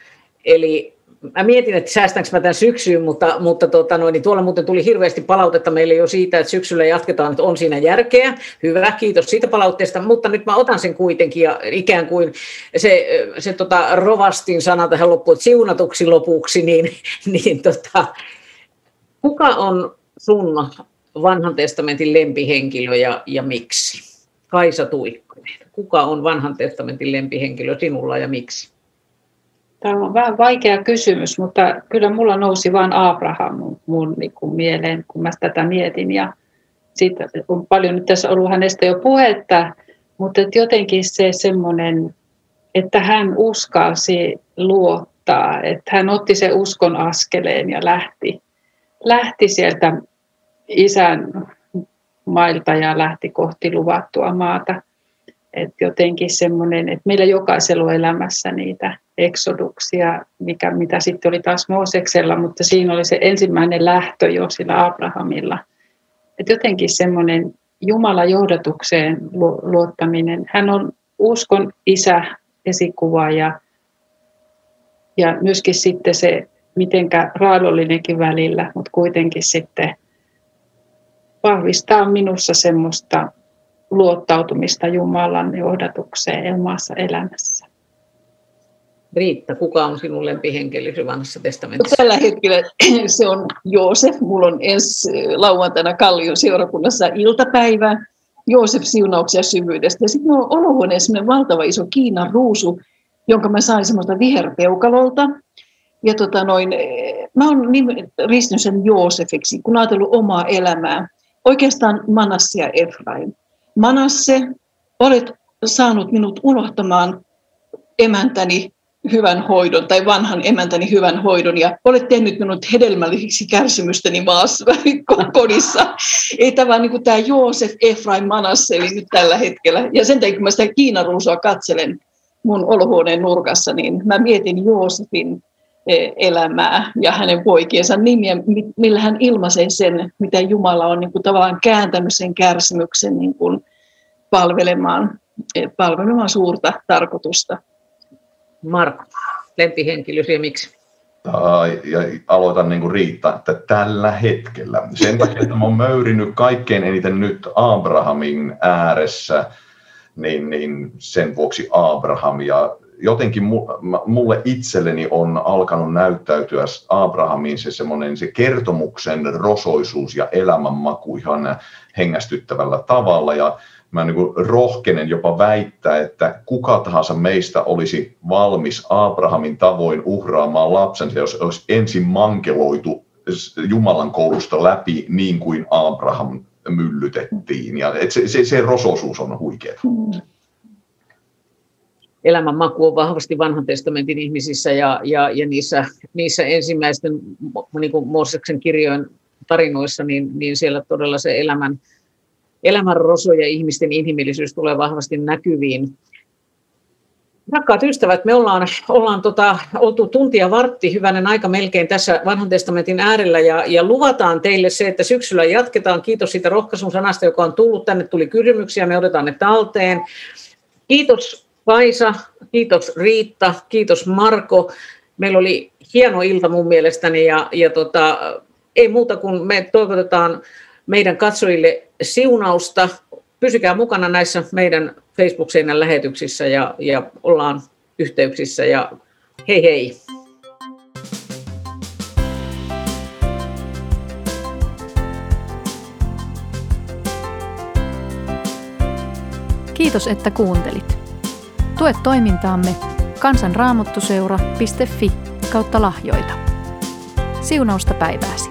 Eli mä mietin, että säästänkö mä tämän syksyyn, mutta, mutta tota noin, niin tuolla muuten tuli hirveästi palautetta meille jo siitä, että syksyllä jatketaan, että on siinä järkeä. Hyvä, kiitos siitä palautteesta, mutta nyt mä otan sen kuitenkin ja ikään kuin se, se tota, rovastin sana tähän loppuun, että siunatuksi lopuksi, niin, niin tota, kuka on sun vanhan testamentin lempihenkilö ja, ja miksi? Kaisa Tuikkonen. Kuka on vanhan testamentin lempihenkilö sinulla ja miksi? Tämä on vähän vaikea kysymys, mutta kyllä mulla nousi vain Abraham mun, mun niin kuin mieleen, kun mä tätä mietin. Ja siitä on paljon nyt tässä ollut hänestä jo puhetta, mutta jotenkin se semmoinen, että hän uskalsi luottaa, että hän otti sen uskon askeleen ja lähti, lähti sieltä isän mailta ja lähti kohti luvattua maata. Et jotenkin semmoinen, että meillä jokaisella on elämässä niitä eksoduksia, mikä, mitä sitten oli taas Mooseksella, mutta siinä oli se ensimmäinen lähtö jo sillä Abrahamilla. Et jotenkin semmoinen Jumalan johdatukseen luottaminen. Hän on uskon isä, esikuva ja, ja myöskin sitten se, mitenkä raadollinenkin välillä, mutta kuitenkin sitten vahvistaa minussa semmoista luottautumista Jumalan johdatukseen omassa elämässä. Riitta, kuka on sinun lempihenkilösi vanhassa testamentissa? Tällä hetkellä se on Joosef. Mulla on ensi lauantaina Kallion seurakunnassa iltapäivä. Joosef siunauksia syvyydestä. Ja sitten on olohuoneessa valtava iso Kiinan ruusu, jonka mä sain semmoista viherpeukalolta. Ja tota noin, mä oon ristinyt sen Joosefiksi, kun ajatellut omaa elämää oikeastaan Manasse ja Efraim. Manasse, olet saanut minut unohtamaan emäntäni hyvän hoidon tai vanhan emäntäni hyvän hoidon ja olet tehnyt minut hedelmällisiksi kärsimysteni maassa kodissa. Ei tämä niin tämä Joosef Efraim Manasse eli nyt tällä hetkellä. Ja sen takia kun mä sitä Kiinan katselen mun olohuoneen nurkassa, niin mä mietin Joosefin elämää ja hänen poikiensa nimiä, millä hän ilmaisee sen, mitä Jumala on niin kuin tavallaan kääntänyt sen kärsimyksen niin kuin palvelemaan palvelemaan suurta tarkoitusta. Marko, lempihenkilösi ja miksi? ja aloitan niin kuin Riitta, että tällä hetkellä. Sen takia, että mä oon möyrinyt kaikkein eniten nyt Abrahamin ääressä, niin, niin sen vuoksi Abraham. Ja jotenkin mulle itselleni on alkanut näyttäytyä Abrahamin se semmoinen se kertomuksen rosoisuus ja elämänmaku ihan hengästyttävällä tavalla. Ja mä niin rohkenen jopa väittää, että kuka tahansa meistä olisi valmis Abrahamin tavoin uhraamaan lapsensa, jos olisi ensin mankeloitu Jumalan koulusta läpi niin kuin Abraham myllytettiin. Ja se, se, se rososuus on huikea. Elämän maku on vahvasti vanhan testamentin ihmisissä ja, ja, ja niissä, niissä ensimmäisten niin kuin Mooseksen kirjojen tarinoissa, niin, niin siellä todella se elämän, elämän roso ja ihmisten inhimillisyys tulee vahvasti näkyviin. Rakkaat ystävät, me ollaan, ollaan tota, oltu tuntia vartti, hyvänen aika melkein tässä vanhan testamentin äärellä ja, ja luvataan teille se, että syksyllä jatketaan. Kiitos siitä rohkaisun sanasta, joka on tullut. Tänne tuli kysymyksiä, me otetaan ne talteen. Kiitos Kaisa, kiitos Riitta, kiitos Marko. Meillä oli hieno ilta mun mielestäni ja, ja tota, ei muuta kuin me toivotetaan meidän katsojille siunausta. Pysykää mukana näissä meidän Facebook-seinän lähetyksissä ja, ja ollaan yhteyksissä ja hei hei! Kiitos, että kuuntelit. Tue toimintaamme kansanraamottuseura.fi kautta lahjoita. Siunausta päivääsi!